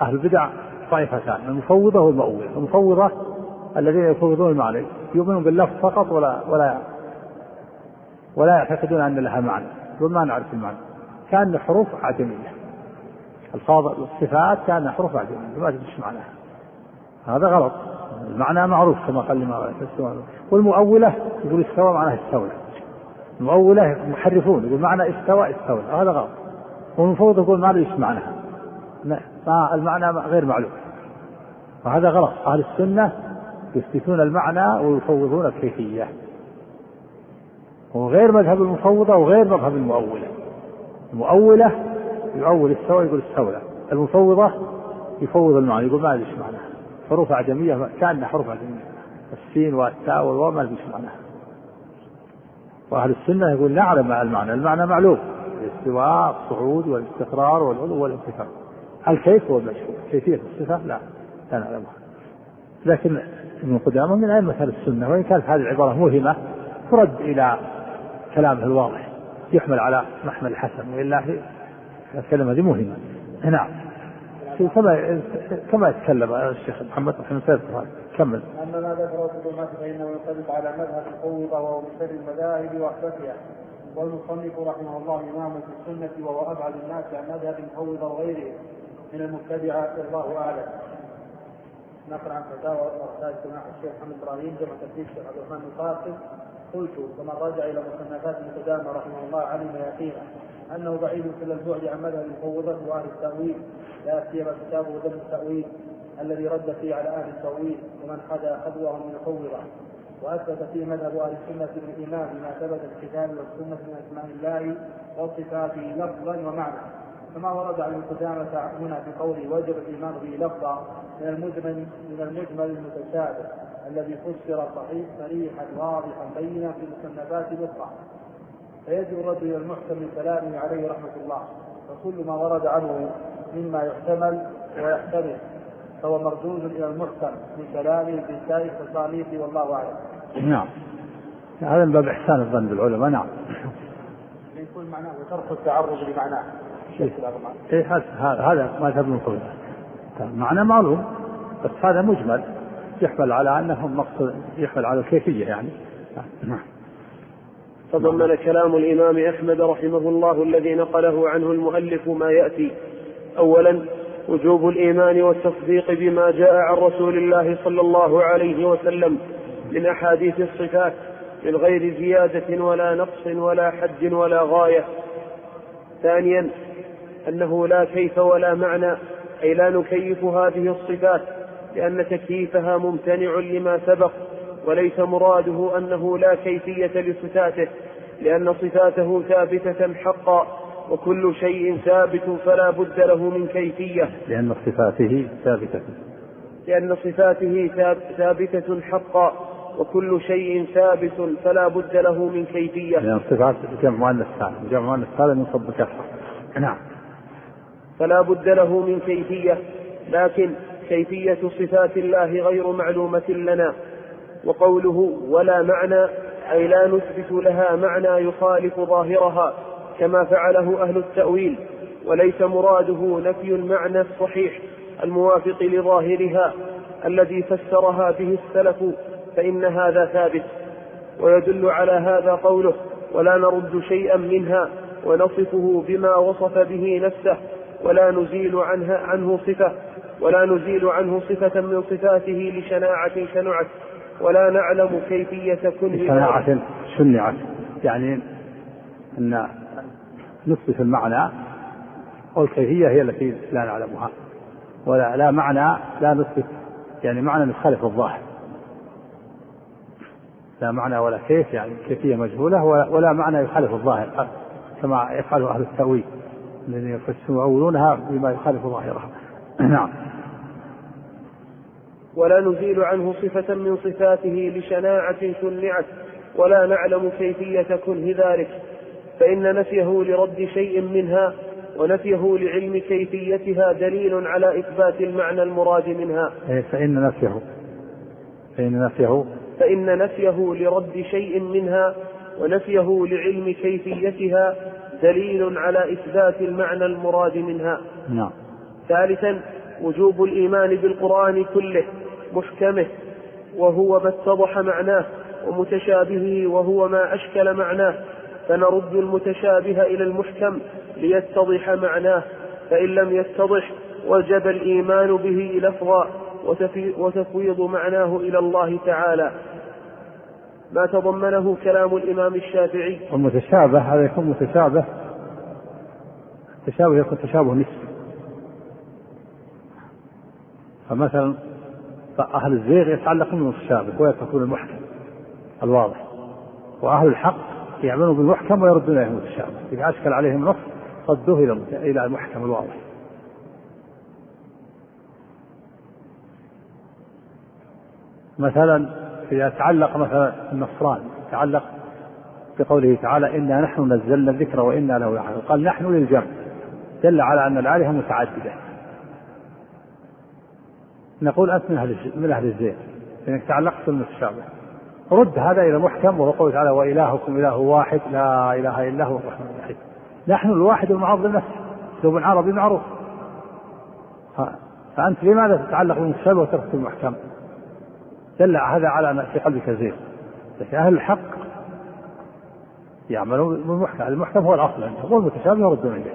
أهل البدع طائفتان المفوضة والمؤولة المفوضة الذين يفوضون المعنى يؤمنون باللفظ فقط ولا ولا ولا يعتقدون أن لها معنى يقول ما نعرف المعنى. كان حروف عجمية الفاظ الصفات كان حروف عجمية ما تدري معناها. هذا غلط. المعنى معروف كما قال الإمام والمؤولة يقول استوى معناه استولى المؤولة محرفون يقول معنى استوى استوى هذا غلط. والمفوض يقول ما إيش معناها المعنى غير معلوم. وهذا غلط. أهل السنة يثبتون المعنى ويفوضون الكيفية. وغير مذهب المفوضة وغير مذهب المؤولة. المؤولة يؤول استوى يقول استولى المفوضة يفوض المعنى يقول ما أدري إيش معناها. حروف أعجمية كأنها حروف أعجمية السين والتاء والواو ما أدري إيش معناها. وأهل السنة يقول نعلم المعنى المعنى معلوم. الاستواء الصعود والاستقرار والعلو والانتفاع. الكيف هو المشهور كيفية الصفة؟ لا لا نعلمها لكن ابن قدامة من أئمة أهل السنة وإن كانت هذه العبارة موهمة ترد إلى كلامه الواضح يحمل على محمل الحسن. وإلا الكلمة هذه موهمة نعم. كما كما يتكلم الشيخ محمد رحمه الله. كمل. أما ما ذكره في الظلمات فإنه ينطبق على مذهب الفوضى وهو من شر المذاهب واحدثها والمصنف رحمه الله إمام في السنة وهو أبعد الناس عن مذهب الفوضى وغيره من المبتدعه والله أعلم. نقرأ عن فتاوى ورسائل سماحه الشيخ محمد إبراهيم جمع تكليف الشيخ عبد الرحمن القاسم قلت ومن رجع إلى مصنفات المتدامه رحمه الله علم يقينا أنه بعيد كل البعد عن مذهب الفوضى وأهل التأويل لا سيما كتابه ذم التاويل الذي رد فيه على أهل التأويل ومن حدا خذوهم من الفوضى وأثبت فيه مذهب أهل السنة بالايمان بما ثبت في الكتاب والسنة من أسماء الله وصفاته لفظا ومعنى. كما ورد عن القدامى هنا في قوله وجب الإيمان به لفظا من المجمل من المجمل المتشابه الذي فسر صحيح صريحا واضحا بينا في المصنفات الاخرى فيجب الرد إلى المحكم من كلامه عليه رحمة الله. وكل ما ورد عنه مما يحتمل ويحتمل. فهو مردود إلى المحكم من كلامه في سائر تصانيفه والله أعلم. نعم. هذا من باب إحسان الظن بالعلماء نعم. يكون معناه وترك التعرض لمعناه. إيه هذا هذا ما ذهب من قبل. معنى معلوم بس هذا مجمل يحمل على انه مقصود يحمل على الكيفية يعني. نعم. تضمن كلام الإمام أحمد رحمه الله الذي نقله عنه المؤلف ما يأتي. أولا وجوب الإيمان والتصديق بما جاء عن رسول الله صلى الله عليه وسلم من أحاديث الصفات من غير زيادة ولا نقص ولا حد ولا غاية. ثانيا أنه لا كيف ولا معنى أي لا نكيف هذه الصفات لأن تكييفها ممتنع لما سبق وليس مراده أنه لا كيفية لصفاته لأن صفاته ثابتة حقا. وكل شيء ثابت فلا بد له من كيفية. لأن صفاته ثابتة. لأن صفاته ثابتة حقا وكل شيء ثابت فلا بد له من كيفية. لأن الصفات جمع مؤنث سالم جمع مؤنث سالم ينصب نعم. فلا بد له من كيفية. لكن كيفية صفات الله غير معلومة لنا. وقوله ولا معنى أي لا نثبت لها معنى يخالف ظاهرها. كما فعله أهل التأويل وليس مراده نفي المعنى الصحيح الموافق لظاهرها الذي فسرها به السلف فإن هذا ثابت. ويدل على هذا قوله ولا نرد شيئا منها ونصفه بما وصف به نفسه ولا نزيل عنها عنه صفة ولا نزيل عنه صفة من صفاته لشناعة شنعت ولا نعلم كيفية كنه شناعة شنعت يعني أن نصف المعنى. والكيفية هي التي لا نعلمها. ولا لا معنى لا نثبت يعني معنى يخالف الظاهر. لا معنى ولا كيف يعني كيفية مجهولة ولا معنى يخالف الظاهر كما يفعله أهل التأويل الذين يفسرونها بما يخالف ظاهرها. نعم. ولا نزيل عنه صفة من صفاته لشناعة شنعت ولا نعلم كيفية كنه ذلك. فإن نفيه لرد شيء منها ونفيه لعلم كيفيتها دليل على إثبات المعنى المراد منها. إيه، فإن نفيه. فإن نفيه. فإن نفيه لرد شيء منها ونفيه لعلم كيفيتها دليل على إثبات المعنى المراد منها. نعم. ثالثا وجوب الإيمان بالقرآن كله محكمه وهو ما اتضح معناه ومتشابهه وهو ما أشكل معناه. فنرد المتشابه إلى المحكم ليتضح معناه فإن لم يتضح وجب الإيمان به لفظا وتفويض معناه إلى الله تعالى. ما تضمنه كلام الإمام الشافعي؟ المتشابه هذا يكون متشابه. التشابه يكون تشابه نسبي فمثلا فأهل الزيغ يتعلقون بالمتشابه ويتركون المحكم الواضح وأهل الحق يعملون بالمحكم ويردون إليه المتشابه إذا أشكل عليهم نص ردوه إلى إلى المحكم الواضح. مثلا إذا تعلق مثلا النصران تعلق بقوله تعالى إنا نحن نزلنا الذكر وإنا له لحافظون قال نحن للجمع. دل على أن الآلهة متعددة. نقول أنت من أهل من أهل الزين لأنك تعلقت بالمتشابه. رد هذا إلى محكم وهو قوله تعالى وإلهكم إله واحد لا إله إلا هو الرحمن الرحيم. نحن الواحد المعظم نفسه أسلوب عربي معروف. فأنت لماذا تتعلق بالمتشابه وترك المحكم؟ دل هذا على أن في قلبك زين لكن أهل الحق يعملون بالمحكم المحكم هو الأصل عندهم والمتشابه يردون إليه.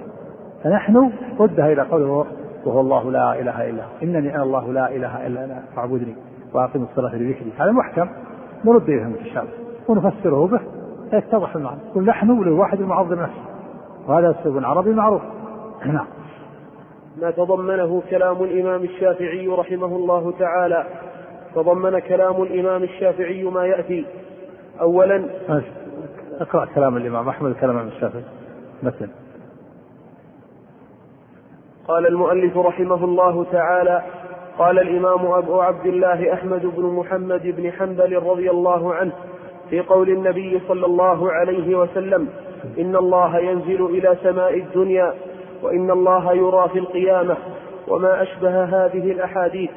فنحن ردها إلى قوله وهو الله لا إله إلا هو. إنني أنا الله لا إله إلا أنا فاعبدني وأقم الصلاة لذكري هذا محكم. نرد إليه المتشابه ونفسره به فيتضح المعنى. قل نحن للواحد المعظم نفسه وهذا أسلوب عربي معروف. نعم. ما تضمنه كلام الإمام الشافعي رحمه الله تعالى. تضمن كلام الإمام الشافعي ما يأتي. أولا أقرأ كلام الإمام أحمد كلام الشافعي. مثلا. قال المؤلف رحمه الله تعالى قال الإمام أبو عبد الله أحمد بن محمد بن حنبل رضي الله عنه في قول النبي صلى الله عليه وسلم إن الله ينزل إلى سماء الدنيا وإن الله يرى في القيامة وما أشبه هذه الأحاديث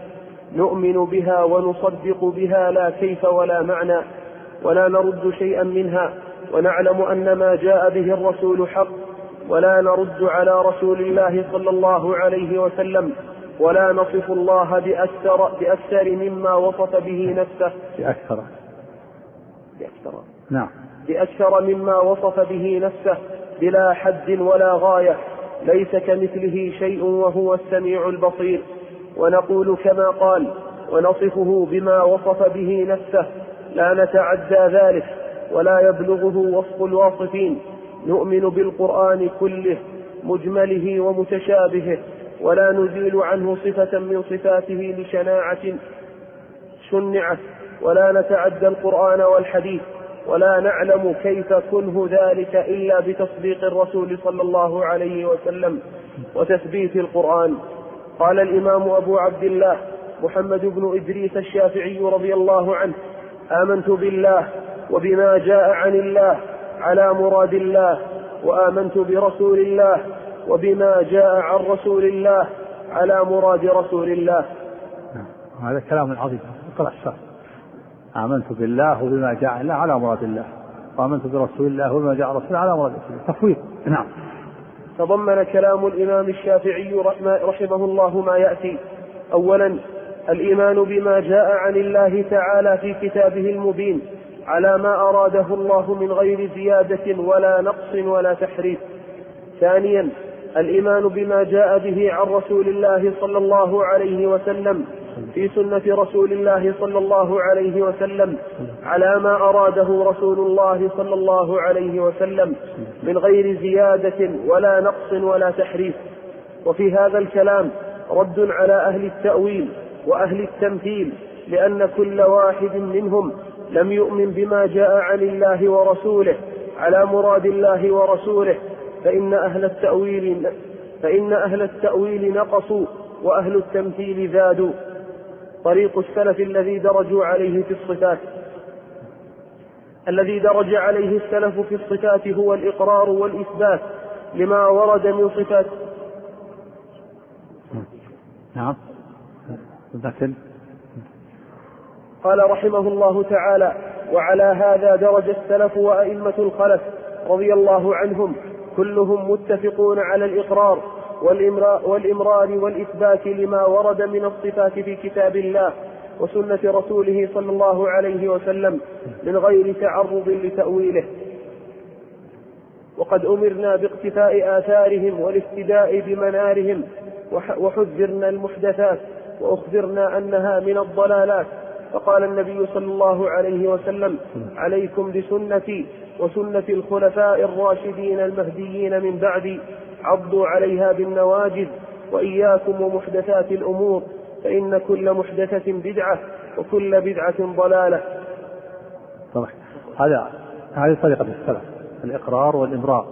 نؤمن بها ونصدق بها لا كيف ولا معنى ولا نرد شيئا منها ونعلم أن ما جاء به الرسول حق ولا نرد على رسول الله صلى الله عليه وسلم. ولا نصف الله بأكثر, بأكثر مما وصف به نفسه. بأكثر. بأكثر. نعم. بأكثر مما وصف به نفسه. بلا حد ولا غاية. ليس كمثله شيء وهو السميع البصير. ونقول كما قال ونصفه بما وصف به نفسه. لا نتعدى ذلك. ولا يبلغه وصف الواصفين. نؤمن بالقرآن كله مجمله ومتشابهه. ولا نزيل عنه صفة من صفاته لشناعة شنعت ولا نتعدى القرآن والحديث ولا نعلم كيف كنه ذلك إلا بتصديق الرسول صلى الله عليه وسلم وتثبيت القرآن. قال الإمام أبو عبد الله محمد بن إدريس الشافعي رضي الله عنه آمنت بالله وبما جاء عن الله على مراد الله وآمنت برسول الله وبما جاء عن رسول الله على مراد رسول الله. هذا كلام عظيم اقرأ الشرح. آمنت بالله وبما جاء الله على مراد الله. وآمنت برسول الله وبما جاء رسول على مراد الله. تفويض. نعم. تضمن كلام الإمام الشافعي رحمه الله ما يأتي. أولا الإيمان بما جاء عن الله تعالى في كتابه المبين على ما أراده الله من غير زيادة ولا نقص ولا تحريف. ثانيا الإيمان بما جاء به عن رسول الله صلى الله عليه وسلم في سنة رسول الله صلى الله عليه وسلم على ما أراده رسول الله صلى الله عليه وسلم من غير زيادة ولا نقص ولا تحريف. وفي هذا الكلام رد على أهل التأويل وأهل التمثيل لأن كل واحد منهم لم يؤمن بما جاء عن الله ورسوله على مراد الله ورسوله فإن أهل التأويل فإن أهل التأويل نقصوا وأهل التمثيل زادوا. طريق السلف الذي درجوا عليه في الصفات. الذي درج عليه السلف في الصفات هو الإقرار والإثبات لما ورد من صفات. نعم. قال رحمه الله تعالى وعلى هذا درج السلف وأئمة الخلف رضي الله عنهم كلهم متفقون على الإقرار والإمرار والإثبات لما ورد من الصفات في كتاب الله وسنة رسوله صلى الله عليه وسلم من غير تعرض لتأويله. وقد أمرنا باقتفاء آثارهم والافتداء بمنارهم وحذرنا المحدثات وأخبرنا أنها من الضلالات. فقال النبي صلى الله عليه وسلم عليكم بسنتي وسنة الخلفاء الراشدين المهديين من بعدي عضوا عليها بالنواجذ وإياكم ومحدثات الأمور فإن كل محدثة بدعة وكل بدعة ضلالة. هذا هذه طريقة السلف الإقرار والإمراء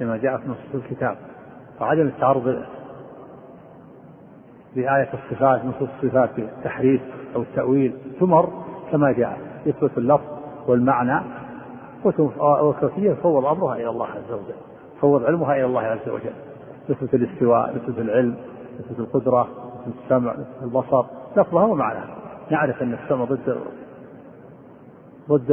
لما جاء في نصوص الكتاب وعدم التعرض بآية الصفات نصوص الصفات بالتحريف أو التأويل تمر كما جاء يثبت اللفظ والمعنى وكفية فوض أمرها إلى الله عز وجل. فوض علمها إلى الله عز وجل. نثبت الاستواء نثبت العلم نثبت القدرة نثبت السمع نثبت البصر لفظها ومعناها نعرف أن السمع ضد ضد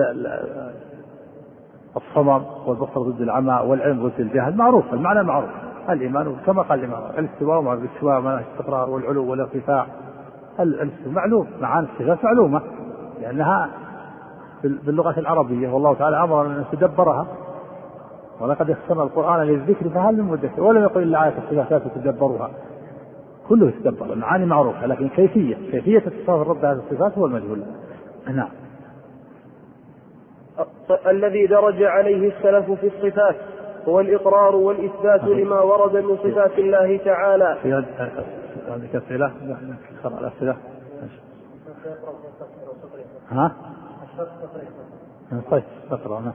الصمم والبصر ضد العمى والعلم ضد الجهل. معروف المعنى معروف. الإيمان كما قال الإمام. الاستواء مع الاستواء مع الاستقرار والعلو والارتفاع. معلوم معاني الصفات معلومة لأنها باللغة العربية والله تعالى أمر أن نتدبرها ولقد يسرنا القرآن للذكر فهل من مدكر ولم يقل إلا آية الصفات لا تتدبرها كله يتدبر المعاني معروفة لكن كيفية كيفية اتصاف الرب بهذه الصفات هو المجهول نعم الذي درج عليه السلف في الصفات هو الإقرار والإثبات لما ورد من صفات الله تعالى في عندك أسئلة؟ الأسئلة ها؟ طيب اقرأ نعم.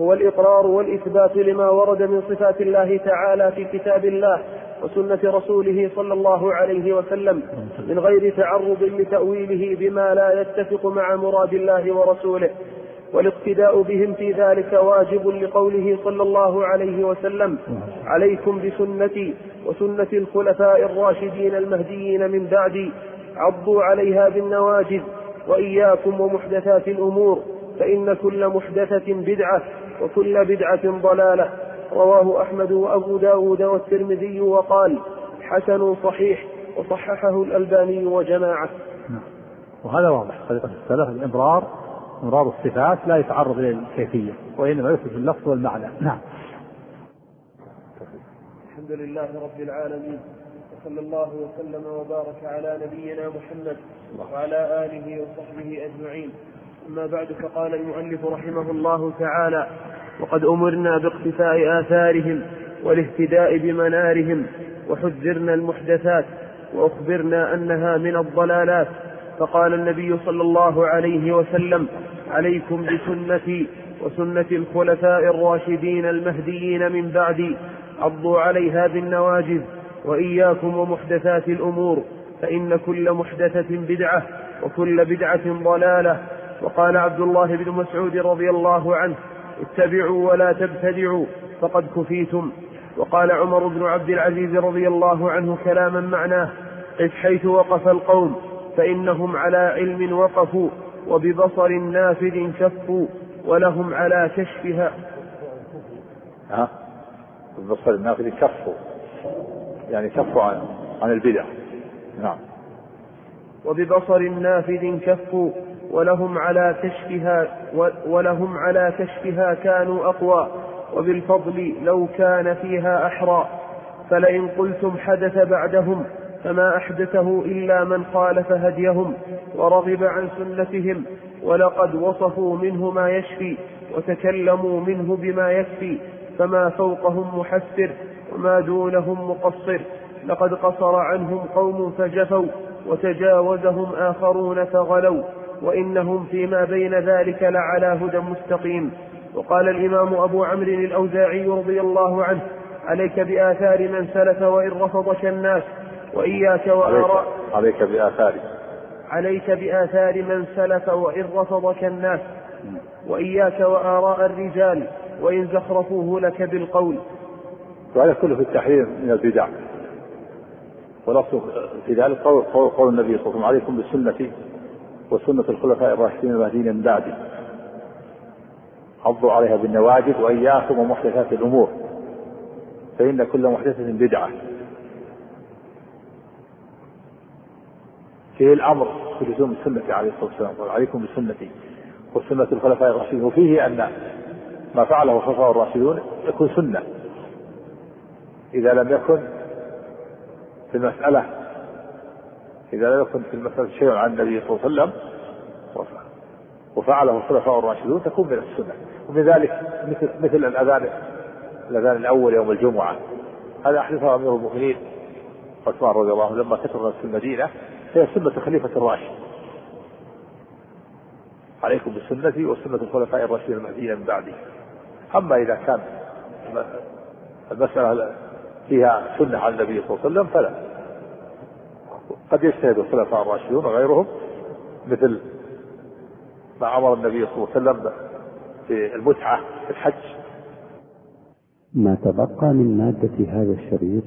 هو الإقرار والإثبات لما ورد من صفات الله تعالى في كتاب الله وسنة رسوله صلى الله عليه وسلم من غير تعرض لتأويله بما لا يتفق مع مراد الله ورسوله والاقتداء بهم في ذلك واجب لقوله صلى الله عليه وسلم عليكم بسنتي وسنة الخلفاء الراشدين المهديين من بعدي عضوا عليها بالنواجذ وإياكم ومحدثات الأمور فإن كل محدثة بدعة وكل بدعة ضلالة. رواه أحمد وأبو داود والترمذي وقال حسن صحيح وصححه الألباني وجماعة. نعم. وهذا واضح. طريقة السلف الإمرار إمرار الصفات لا يتعرض إلى الكيفية وإنما يثبت اللفظ والمعنى. نعم. الحمد لله رب العالمين. وصلى الله وسلم وبارك على نبينا محمد وعلى آله وصحبه أجمعين. أما بعد فقال المؤلف رحمه الله تعالى وقد أمرنا باقتفاء آثارهم والاهتداء بمنارهم وحذرنا المحدثات وأخبرنا أنها من الضلالات. فقال النبي صلى الله عليه وسلم عليكم بسنتي وسنة الخلفاء الراشدين المهديين من بعدي عضوا عليها بالنواجذ وإياكم ومحدثات الأمور فإن كل محدثة بدعة وكل بدعة ضلالة. وقال عبد الله بن مسعود رضي الله عنه اتبعوا ولا تبتدعوا فقد كفيتم. وقال عمر بن عبد العزيز رضي الله عنه كلاما معناه قف حيث وقف القوم فإنهم على علم وقفوا وببصر نافذ كفوا ولهم على كشفها. ها؟ ببصر النافذ كفوا يعني كفوا عن عن البدع. نعم. وببصر نافذ كفوا ولهم على كشفها ولهم على كشفها كانوا أقوى. وبالفضل لو كان فيها أحرى. فلئن قلتم حدث بعدهم فما أحدثه إلا من خالف هديهم ورغب عن سنتهم ولقد وصفوا منه ما يشفي وتكلموا منه بما يكفي فما فوقهم محسر. وما دونهم مقصر. لقد قصر عنهم قوم فجفوا وتجاوزهم آخرون فغلوا. وإنهم فيما بين ذلك لعلى هدى مستقيم. وقال الإمام أبو عمرو الأوزاعي رضي الله عنه عليك بآثار من سلف وإن رفضك الناس وإياك وآراء عليك بآثار. عليك بآثار من سلف وإن رفضك الناس وإياك وآراء الرجال وإن زخرفوه لك بالقول. وهذا كله في التحرير من البدع. ولفظ في ذلك قول, قول, النبي صلى الله عليه وسلم عليكم بسنتي وسنة الخلفاء الراشدين المهديين من بعدي. عضوا عليها بالنواجذ وإياكم ومحدثات الأمور. فإن كل محدثة بدعة. فيه الأمر بلزوم السنة عليه الصلاة والسلام. قال عليكم بسنتي. وسنة الخلفاء الراشدين. وفيه أن ما فعله الخلفاء الراشدون يكون سنة. إذا لم يكن في المسألة إذا لم يكن في المسألة شيء عن النبي صلى الله عليه وسلم وفعله الخلفاء الراشدون تكون من السنة. ومن ذلك مثل مثل الأذان الأذان الأول يوم الجمعة. هذا أحدثه أمير المؤمنين عثمان رضي الله عنه لما كثر في المدينة هي سنة خليفة الراشد. عليكم بسنتي وسنة الخلفاء الراشدين المهديين من بعدي. أما إذا كان المسألة فيها سنة على النبي صلى الله عليه وسلم فلا. قد يجتهد الخلفاء الراشدون وغيرهم مثل ما أمر النبي صلى الله عليه وسلم في المتعة في الحج. ما تبقى من مادة هذا الشريط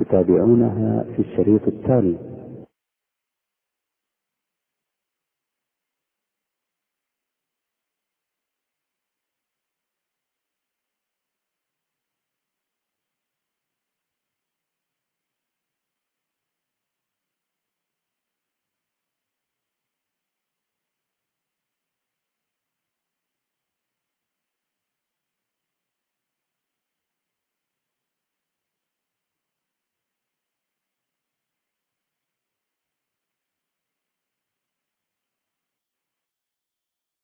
تتابعونها في الشريط التالي.